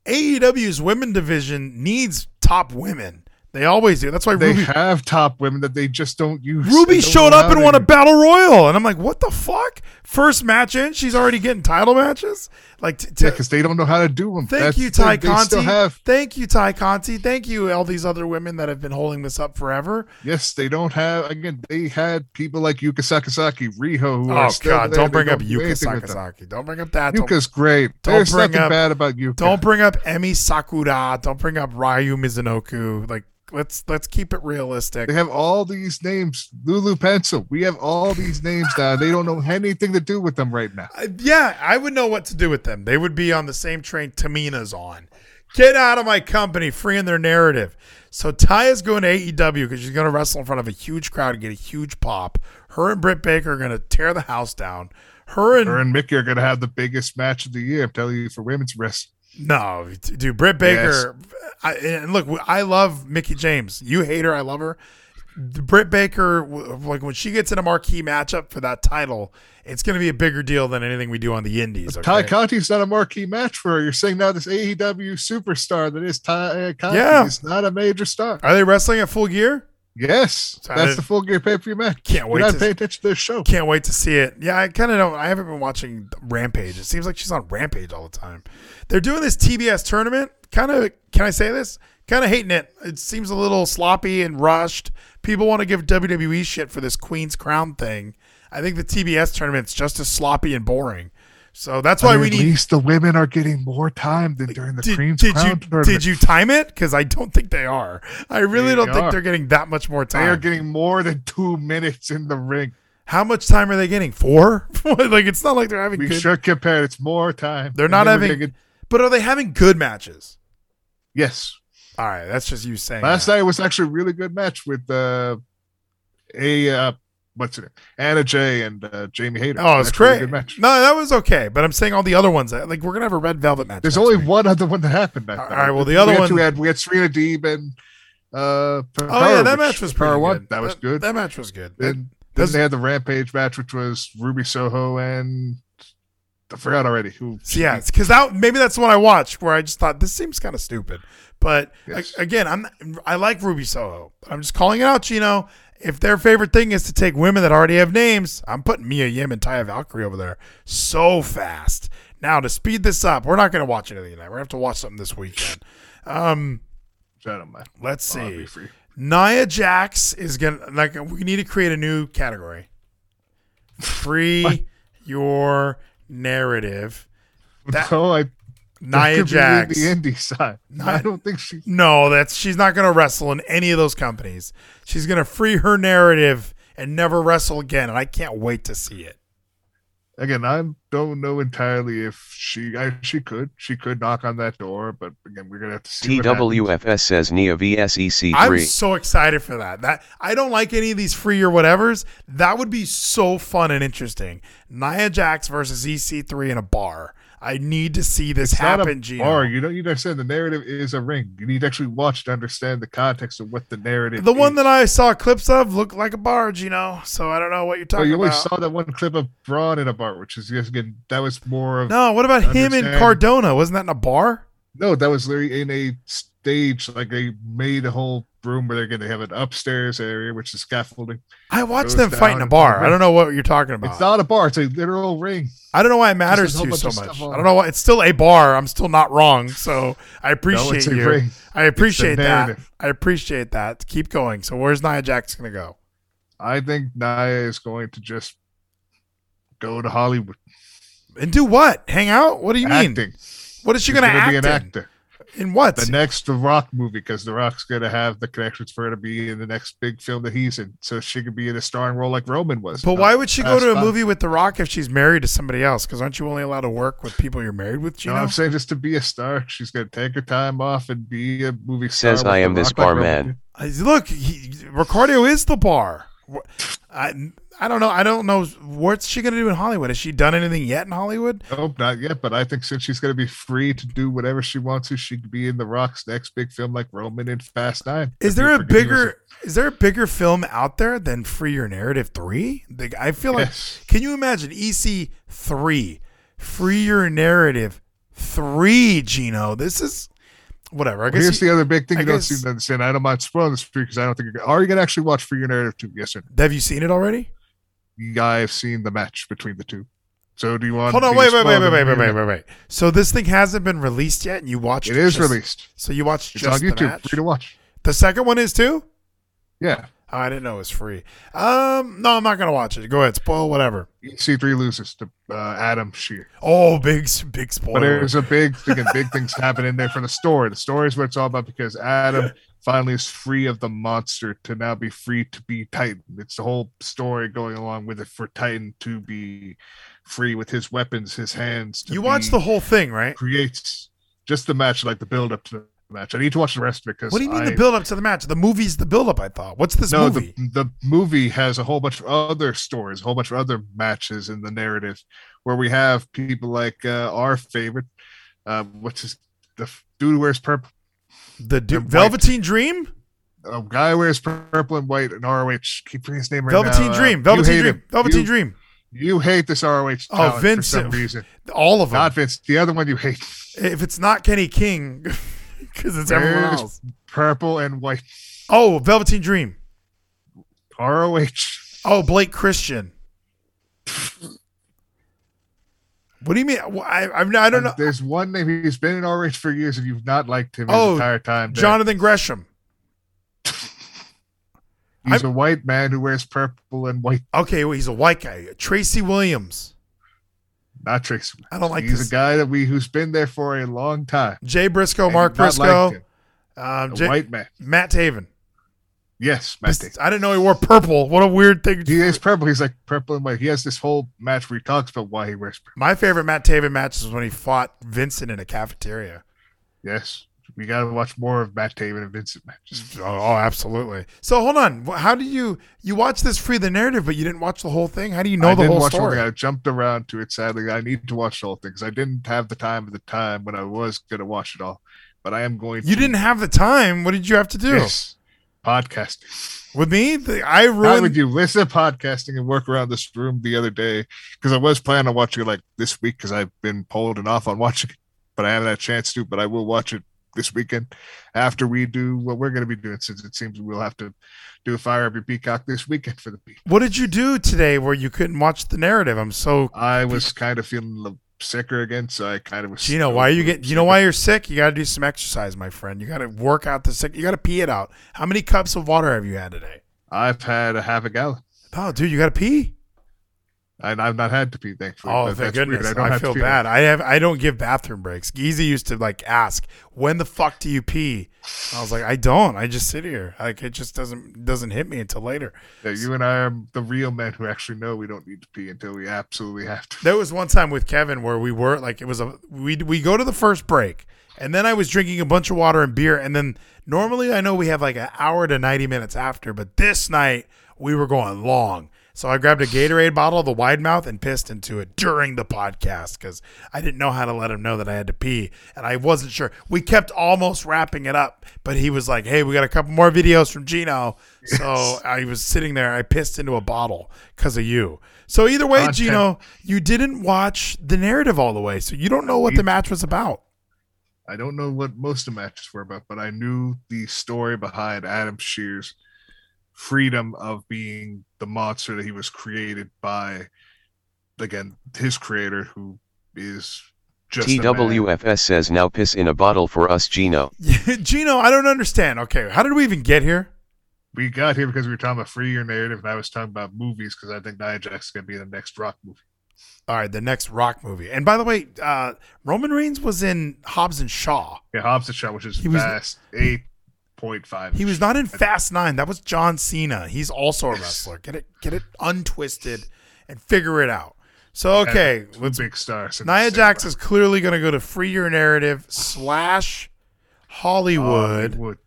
AEW's women division needs top women. They always do. That's why They Ruby have top women that they just don't use. Ruby don't showed up and won a battle royal, and I'm like, what the fuck? First match in, she's already getting title matches. Like, t- t- Yeah, because they don't know how to do them. Thank That's you. Tay Conti. have Thank you, Tay Conti. Thank you, all these other women that have been holding this up forever. Yes, they don't have. Again, they had people like Yuka Sakazaki, Riho, who Oh God! there. Don't bring up do Yuka anything with them. Sakazaki. Don't bring up that. Don't, Yuka's great. don't There's bring nothing up- bad about Yuka. don't bring up Emi Sakura. Don't bring up Ryo Mizunami. Like let's let's keep it realistic. They have all these names. Lulu Pencil. We have all these names now. They don't know anything to do with them right now. Uh, yeah, I would know what to do with them. They would be on the same train Tamina's on. Get out of my company, freeing their narrative. So Taya's going to AEW because she's going to wrestle in front of a huge crowd and get a huge pop. Her and Britt Baker are going to tear the house down. Her and Her and Mickie are going to have the biggest match of the year. I'm telling you, for women's wrestling. No, dude, Britt Baker. I, and look, I love Mickie James. You hate her, I love her. Britt Baker, like when she gets in a marquee matchup for that title, it's going to be a bigger deal than anything we do on the Indies. Tay Okay? Conti's not a marquee match for her. You're saying now this AEW superstar that is Tay uh, Conti Yeah. is not a major star. Are they wrestling at full gear? Yes, So that's did- the full gear pay per view match. Can't wait You're to- paying attention to this show. Can't wait to see it. Yeah, I kind of don't. I haven't been watching Rampage. It seems like she's on Rampage all the time. They're doing this TBS tournament. Kind of, can I say this? Kind of hating it. It seems a little sloppy and rushed. People want to give WWE shit for this Queen's Crown thing. I think the TBS tournament's just as sloppy and boring. So that's why But we at need. At least the women are getting more time than during the Did, Queen's did Crown you tournament. did you time it? Because I don't think they are. I really They don't think they're getting that much more time. They are getting more than two minutes in the ring. How much time are they getting? Four? like it's not like they're having We good. should compare. It's more time. They're not having- But are they having good matches? yes. All right, that's just you saying. Last that. night was actually a really good match with uh, a uh, what's it? Anna Jay and uh, Jamie Hayter. Oh, it's great. Good match. No, that was okay. But I'm saying all the other ones. Like we're gonna have a red velvet match. There's only week. one other one that happened. That All night. right, well, the We other one- we had we had Serena Deeb and Uh, Oh yeah, that match was pretty Power good. One, that was good. That match was good. then, then they had the Rampage match, which was Ruby Soho and I forgot already who. Yeah, because that maybe that's the one I watched where I just thought this seems kind of stupid. But Yes. a- again, I'm I like Ruby Soho. I'm just calling it out, Gino. If their favorite thing is to take women that already have names, I'm putting Mia Yim and Taya Valkyrie over there so fast. Now to speed this up, we're not going to watch anything tonight. We're going to have to watch something this weekend. Um, I let's see. Nia Jax is gonna like we need to create a new category. Free your narrative. That- so I Nia Jax. the indie side. I don't think she. No, that's she's not going to wrestle in any of those companies. She's going to free her narrative and never wrestle again, and I can't wait to see it. Again, I don't know entirely if she. I, she could. She could knock on that door, but again, we're gonna have to see. TWFS says Nia vs EC3. I'm so excited for that. That I don't like any of these free or whatevers. That would be so fun and interesting. Nia Jax versus EC3 in a bar. I need to see this It's happen, Gino. bar. You don't need to understand the narrative is a ring. You need to actually watch to understand the context of what the narrative. The one that I saw clips of looked like a bar, Gino. So I don't know what you're Well, talking you only about. saw that one clip of Braun in a bar, which is yes, again that was more of no, what about him and Cardona? Wasn't that in a bar? no, that was literally in a stage. Like they made a whole room where they're going to have an upstairs area, which is scaffolding. I watched them fight in a bar. I don't know what you're talking about. It's not a bar; it's a literal ring. I don't know why it matters to you so much. I don't know why. It's still a bar. I'm still not wrong. So I appreciate a you. ring. I appreciate that. I appreciate that. Keep going. So where's Nia Jax gonna go? I think Nia is going to just go to Hollywood. And do what? Hang out? What do you mean? What is she gonna, gonna act be an in? actor. In what? The next The Rock movie, because The Rock's going to have the connections for her to be in the next big film that he's in, so she could be in a starring role like Roman was. but why would she go to a Five. movie with The Rock if she's married to somebody else? Because aren't you only allowed to work with people you're married with, No, Gino? I'm saying just to be a star, she's going to take her time off and be a movie star. Says I am this Rock like bar man. Look, he, Ricardo is the bar. I, I don't know. I don't know. What's she going to do in Hollywood? Has she done anything yet in Hollywood? Nope, not yet. But I think since she's going to be free to do whatever she wants to, she could be in The Rock's next big film like Roman in Fast Nine. Is there a bigger is there a bigger film out there than Free Your Narrative 3? Like, I feel like can you imagine EC 3 Free Your Narrative 3 Gino? This is whatever. I Well, guess here's you- the other big thing I you don't seem to understand. I don't mind spoiling this for you because I don't think you're. Are you going to actually watch For Your Narrative too? Yes or no? have you seen it already? I have seen the match between the two. So do you want? Hold on, wait, wait, spoil wait, wait, wait, wait, wait, wait. So this thing hasn't been released yet and you watched It is just- released. So you watched It's just on the YouTube, match? free to watch. The second one is too? Yeah. Oh, I didn't know it was free. Um, no, I'm not gonna watch it. Go ahead, spoil whatever. C3 loses to uh, Adam Scherr. Oh, big, big spoiler. But there's a big thing big things happen in there for the story. The story is what it's all about because Adam finally is free of the monster to now be free to be Titan. It's the whole story going along with it for Titan to be free with his weapons, his hands. To you watch the whole thing, right? creates just the match, like the build up to the match. I need to watch the rest of it because What do you mean I, the build up to the match? The movie's the build up. I thought. What's this no, movie? the the movie has a whole bunch of other stories, a whole bunch of other matches in the narrative, where we have people like uh, our favorite, uh, what's his, the dude who wears purple, The, du- white. Velveteen Dream. a guy wears purple and white in ROH. Keep his name right Velveteen now. Dream. Velveteen Dream. him. Velveteen you, Dream. You hate this ROH Oh, Vince- for some reason. All of them. Not Vince. The other one you hate. if it's not Kenny King, because it's everyone else. Purple and white. Oh, Velveteen Dream. ROH. Oh, Blake Christian. What do you mean? I, I, I don't know. There's one name. He's been in ROH for years, and you've not liked him Oh, his entire time. Jonathan Gresham. He's a white man who wears purple and white. Okay, well, he's a white guy. Tracy Williams. Not Tracy. I don't like He's this. a guy that we who's been there for a long time. Jay Briscoe, Mark Briscoe, um, Jay- white man. Matt Taven. Yes, Matt. I didn't know he wore purple. What a weird thing. He is purple. He's like purple and white. He has this whole match where he talks about why he wears purple. My favorite Matt Taven match is when he fought Vincent in a cafeteria. Yes. We got to watch more of Matt Taven and Vincent matches. Oh, oh, absolutely. So hold on. How do you you watch this free the narrative, but you didn't watch the whole thing? How do you know I the whole the story? I jumped around to it. Sadly, I need to watch the whole thing because I didn't have the time at the time when I was going to watch it all. But I am going. You to. didn't have the time. What did you have to do? Yes. Podcasting. With me, I ruined. with you. Listen to podcasting and work around this room the other day because I was planning on watching it like this week because I've been holding off on watching it, but I haven't had a chance to. But I will watch it this weekend after we do what we're going to be doing since it seems we'll have to do a fire up your peacock this weekend for the peak. What did you do today where you couldn't watch the narrative? I'm so. I was kind of feeling a little sicker again, so I kind of was. You know why are you get? You know why you're sick? You got to do some exercise, my friend. You got to work out the sick. You got to pee it out. How many cups of water have you had today? I've had a half a gallon. Oh, dude, you got to pee. And I've not had to pee, thankfully. Oh, thank that's weird. goodness! don't I, feel bad. I have. I don't give bathroom breaks. Geezy used to like ask, "When the fuck do you pee?" I was like, "I don't. I just sit here. Like it just doesn't doesn't hit me until later." Yeah, you and I are the real men who actually know we don't need to pee until we absolutely have to. There was one time with Kevin where we were like, it was a we we go to the first break, and then I was drinking a bunch of water and beer, and then normally I know we have like an hour to ninety minutes after, but this night we were going long. So I grabbed a Gatorade bottle, the wide mouth, and pissed into it during the podcast because I didn't know how to let him know that I had to pee, and I wasn't sure. We kept almost wrapping it up, but he was like, "Hey, we got a couple more videos from Gino." So I was sitting there. I pissed into a bottle because of you. So either way, Content. Gino, you didn't watch the narrative all the way, so you don't know what the match was about. I don't know what most of the matches were about, but I knew the story behind Adam Scherr's freedom of being the monster that he was created by, again, his creator, who is just a man. TWFS says now piss in a bottle for us, Gino. Gino, I don't understand. Okay, how did we even get here? We got here because we were talking about Free Your Narrative, and I was talking about movies because I think Nia Jax is going to be the next rock movie. All right, the next Rock movie. And by the way, uh, Roman Reigns was in Hobbs and Shaw. Yeah, Hobbs and Shaw, which is He was- fast, eight He was not in Fast Nine. That was John Cena. He's also a wrestler. Get it, get it untwisted, and figure it out. So okay, let's. big stars. Nia Jax is clearly going to go to Free Your Narrative slash Hollywood Hollywood.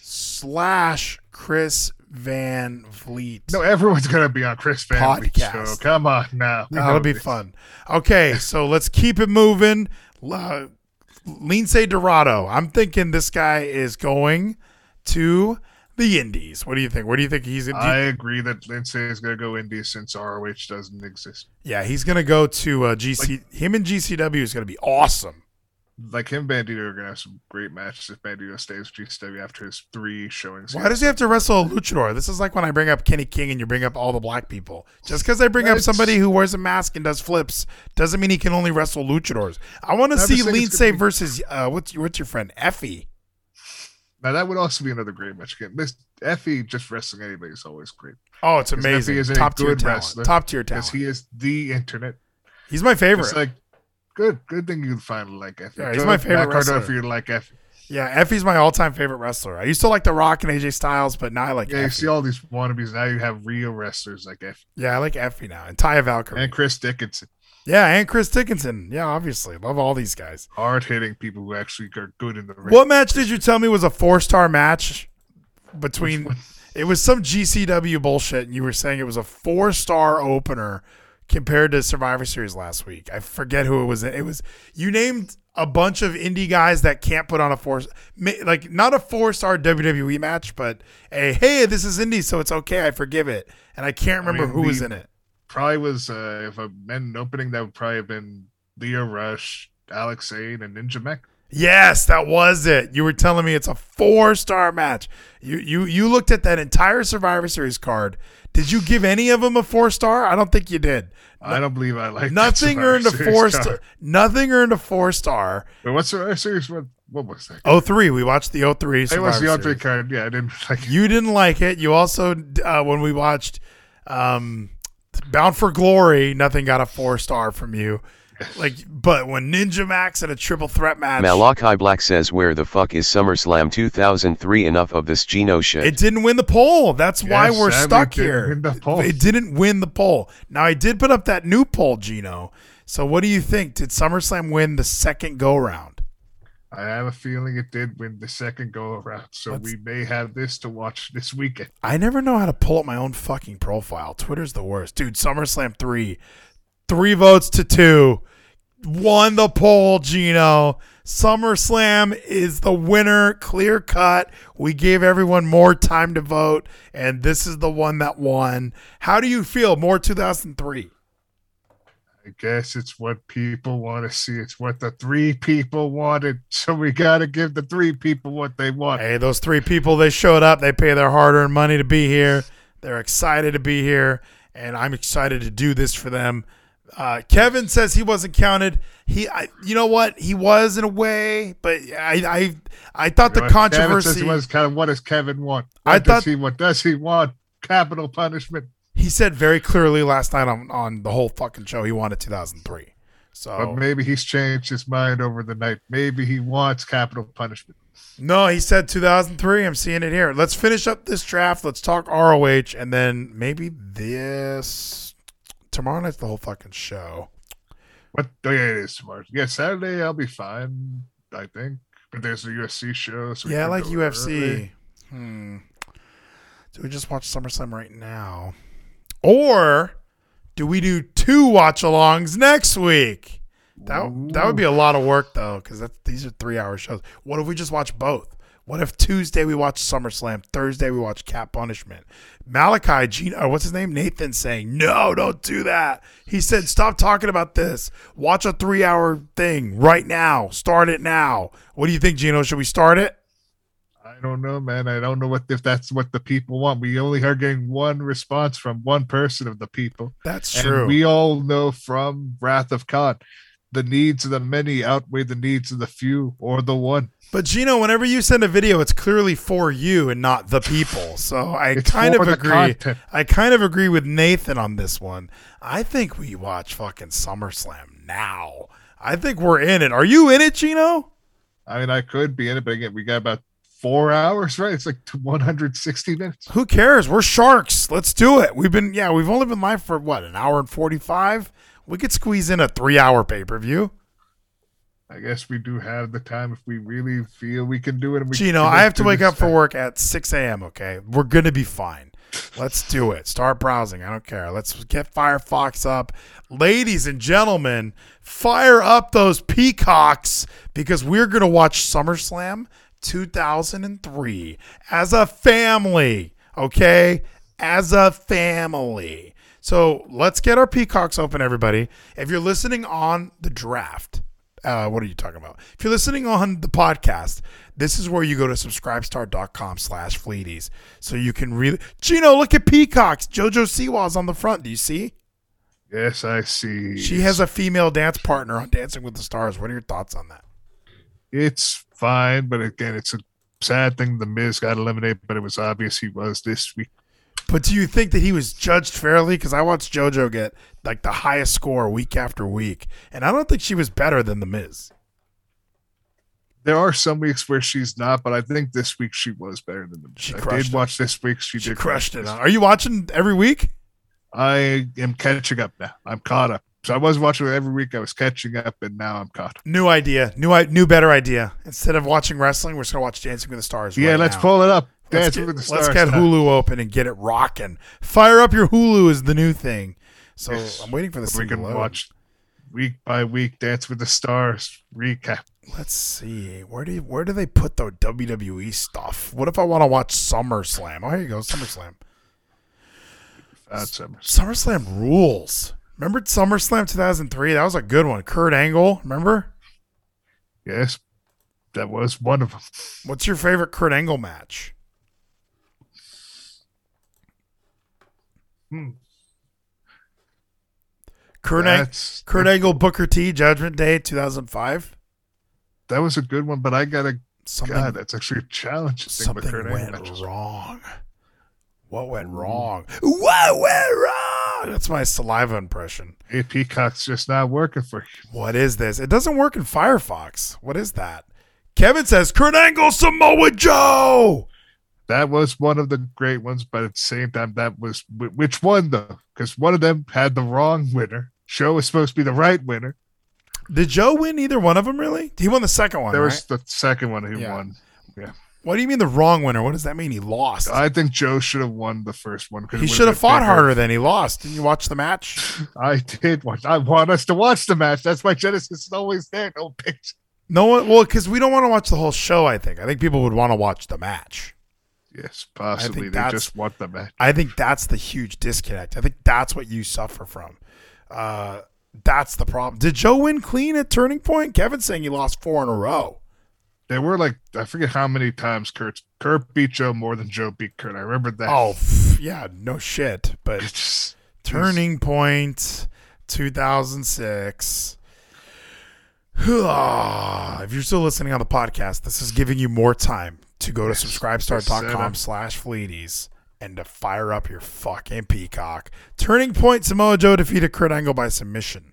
slash Chris Van Vliet. No, everyone's going to be on Chris Van Vliet, Podcast. So come on now. That'll be fun. Okay, so let's keep it moving. Uh, Lince Dorado. I'm thinking this guy is going to the Indies. What do you think? Where do you think he's? You- I agree that Lindsay is going to go Indies since ROH doesn't exist. yeah, he's going to go to uh, GC. him and GCW is going to be awesome. Like him, Bandito are going to have some great matches if Bandito stays with GCW after his three showings. Why does he have to wrestle a luchador? This is like when I bring up Kenny King and you bring up all the black people. Just because I bring up somebody who wears a mask and does flips doesn't mean he can only wrestle luchadors. I want to see just Lince gonna be- versus uh, what's your what's your friend Effy. Now that would also be another great match. Again, this Effy just wrestling anybody is always great. Oh, it's amazing. Effy is a Top tier good talent. wrestler. Top tier Because talent. he is the internet. He's my favorite. It's like good, good thing you can finally like Effy. Yeah, he's my favorite hard wrestler. if you like Effy. yeah, Effy's my all-time favorite wrestler. I used to like The Rock and AJ Styles, but now I like Yeah, you see all these wannabes now. You have real wrestlers like Effy yeah, I like Effy now and Ty Valkyrie. and Chris Dickinson, yeah, and Chris Dickinson. Yeah, obviously, love all these guys. hard hitting people who actually are good in the ring. What match did you tell me was a four-star match between? It was some GCW bullshit, and you were saying it was a four-star opener compared to Survivor Series last week. I forget who it was. It was you named a bunch of indie guys that can't put on a four, like not a four-star WWE match, but a hey, this is indie, so it's okay. I forgive it, and I can't remember mean, who was in it. Probably was uh, if I meant an opening, that would probably have been Lio Rush, Alex Zayne, and Ninja Mack. Yes, that was it. You were telling me it's a four star match. You you you looked at that entire Survivor Series card. Did you give any of them a four star? I don't think you did. I don't believe I like Nothing Survivor earned a four star. Nothing earned a four star. Wait, what's the series? What, what was that? Oh three. We watched the 03 it Survivor was the Series. alternate card. Yeah, I didn't like. It. You didn't like it. You also uh, when we watched um, Bound for Glory, nothing got a four star from you. Like, but when Ninja Mack had a triple threat match, Malakai Black says where the fuck is SummerSlam 2003 enough of this Gino shit. It didn't win the poll. That's why Yes, we're sadly, stuck here. the. It didn't win the poll. Now I did put up that new poll, Gino. So what do you think? Did SummerSlam win the second go round? I have a feeling it did win the second go around, so Let's- we may have this to watch this weekend. I never know how to pull up my own fucking profile. Twitter's the worst. Dude, SummerSlam 3. 3 votes to 2. Won the poll, Gino. SummerSlam is the winner, clear cut. We gave everyone more time to vote, and this is the one that won. How do you feel? More 2003. I guess it's what people want to see. It's what the three people wanted. So we got to give the three people what they want. Hey, those three people, they showed up. They pay their hard earned money to be here. They're excited to be here, and I'm excited to do this for them. Uh, Kevin says he wasn't counted. He, I, you know what? He was in a way, but I, I, I thought the You Kevin controversy. says he was kind of what does Kevin want? I What does thought- he what does he want? Capitol Punishment. he said very clearly last night on, on the whole fucking show he wanted 2003. So But maybe he's changed his mind over the night. Maybe he wants Capitol Punishment. no, he said 2003. I'm seeing it here. Let's finish up this draft. Let's talk ROH, and then maybe this tomorrow night's the whole fucking show. What day it is tomorrow? Yeah, Saturday I'll be fine, I think. But there's a UFC show. So Yeah, I like UFC. early. Hmm. Do we just watch SummerSlam right now? Or do we do two watch alongs next week? That, that would be a lot of work though, because these are three hour shows. What if we just watch both? What if Tuesday we watch SummerSlam, Thursday we watch Cat Punishment? Malakai, Gino, what's his name? Nathan saying, no, don't do that. He said, stop talking about this. Watch a three hour thing right now. Start it now. What do you think, Gino? Should we start it? I don't know, man. I don't know what if that's what the people want. We only are getting one response from one person of the people. That's And true. we all know from Wrath of Khan, the needs of the many outweigh the needs of the few or the one. But Gino, whenever you send a video, it's clearly for you and not the people. So I It's kind of agree. I kind of agree with Nathan on this one. I think we watch fucking SummerSlam now. I think we're in it. Are you in it, Gino? I mean, I could be in it, but again, we got about four hours, right? It's like 160 minutes. Who cares? We're sharks. Let's do it. We've been yeah, we've only been live for what, an hour and forty five? We could squeeze in a three hour pay per view. I guess we do have the time if we really feel we can do it. And we Gino, I have to wake up for work at 6 a.m., okay? We're going to be fine. Let's do it. Start browsing. I don't care. Let's get Firefox up. Ladies and gentlemen, fire up those peacocks because we're going to watch SummerSlam 2003 as a family, okay? As a family. So let's get our peacocks open, everybody. If you're listening on the draft, uh, what are you talking about? If you're listening on the podcast, this is where you go to subscribestar.com slash fleeties. So you can really Gino, look at peacocks. Jojo Siwa's on the front. Do you see? Yes, I see. She has a female dance partner on Dancing with the Stars. What are your thoughts on that? It's fine, but again, it's a sad thing. The Miz got eliminated, but it was obvious he was this week. But do you think that he was judged fairly? Because I watched JoJo get like the highest score week after week, and I don't think she was better than the Miz. There are some weeks where she's not, but I think this week she was better than the Miz. She I did it. watch this week. She, She did crushed it. Are you watching every week? I am catching up now. I'm caught up. So I was watching every week. I was catching up, and now I'm caught. New idea, new new better idea. Instead of watching wrestling, we're just gonna watch Dancing with the Stars. yeah, right let's now. pull it up. Let's get, with the let's get. Hulu open and get it rocking. Fire up your Hulu is the new thing. So Yes. I'm waiting for the We can load. watch week by week Dance with the Stars recap. Let's see. Where do you, where do they put the WWE stuff? What if I want to watch SummerSlam? Oh, here you go, SummerSlam. Uh, Fat Summers. SummerSlam rules. Remember SummerSlam 2003? That was a good one. Kurt Angle. Remember? Yes, that was one of them. What's your favorite Kurt Angle match? Hmm. Kurt, That's- Kurt Angle Booker T Judgment Day 2005. That was a good one, but I gotta. Something God, that's actually a challenge. Something Kurt Angle went matches. wrong. What went wrong? What went wrong? That's my saliva impression. Hey, Peacock's just not working for you. What is this? It doesn't work in Firefox. What is that? Kevin says Kurt Angle Samoa Joe. That was one of the great ones, but at the same time, that was which one though? Because one of them had the wrong winner. Show was supposed to be the right winner. Did Joe win either one of them? Really? He won the second one. there right? was the second one who Yeah. won. Yeah, What do you mean the wrong winner? What does that mean? He lost. I think Joe should have won the first one. he should have fought bigger. harder than he lost. Didn't you watch the match? I did watch. I want us to watch the match. That's why Genesis is always there. No picture. No one. Well, because we don't want to watch the whole show. I think. I think people would want to watch the match. Yes, possibly. They just want the match. I think that's the huge disconnect. I think that's what you suffer from. Uh, that's the problem. Did Joe win clean at Turning Point? Kevin's saying he lost four in a row. There were like I forget how many times Kurt Kurt beat Joe more than Joe beat Kurt. I remember that. Oh, yeah, no shit. But It's just- Turning Point, 2006. if you're still listening on the podcast, this is giving you more time to go to subscribestar.com slash fleeties and to fire up your fucking peacock. Turning Point, Samoa Joe defeated Kurt Angle by submission.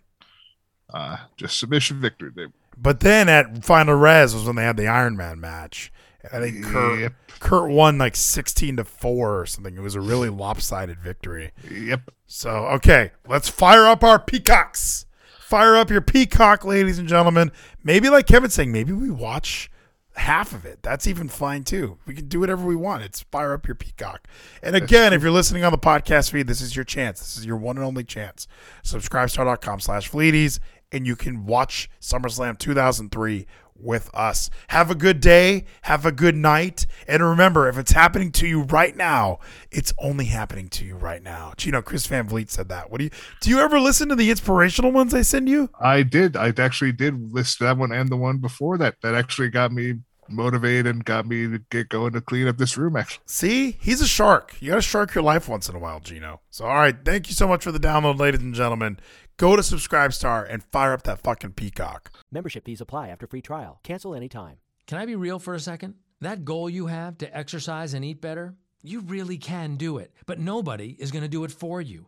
uh, just submission victory. But then at Final Res was when they had the Iron Man match. I think Kurt, Yep. Kurt won like 16 to 4 or something. It was a really lopsided victory. yep. So, okay, let's fire up our peacocks. Fire up your peacock, ladies and gentlemen. Maybe, like Kevin's saying, maybe we watch half of it. That's even fine too. We can do whatever we want. It's fire up your peacock. And again, if you're listening on the podcast feed, this is your chance. This is your one and only chance. Subscribestar.com slash fleeties, and you can watch SummerSlam 2003 with us. Have a good day. Have a good night. And remember, if it's happening to you right now, it's only happening to you right now. You know, Chris Van Vliet said that. What do you do? You ever listen to the inspirational ones I send you? I did. I actually did list that one and the one before that. That actually got me motivated and got me to get going to clean up this room. Actually, See, he's a shark. You got to shark your life once in a while, Gino. So, all right, thank you so much for the download, ladies and gentlemen. Go to Subscribestar and fire up that fucking peacock. Membership fees apply after free trial. Cancel anytime. Can I be real for a second? That goal you have to exercise and eat better, you really can do it, but nobody is going to do it for you.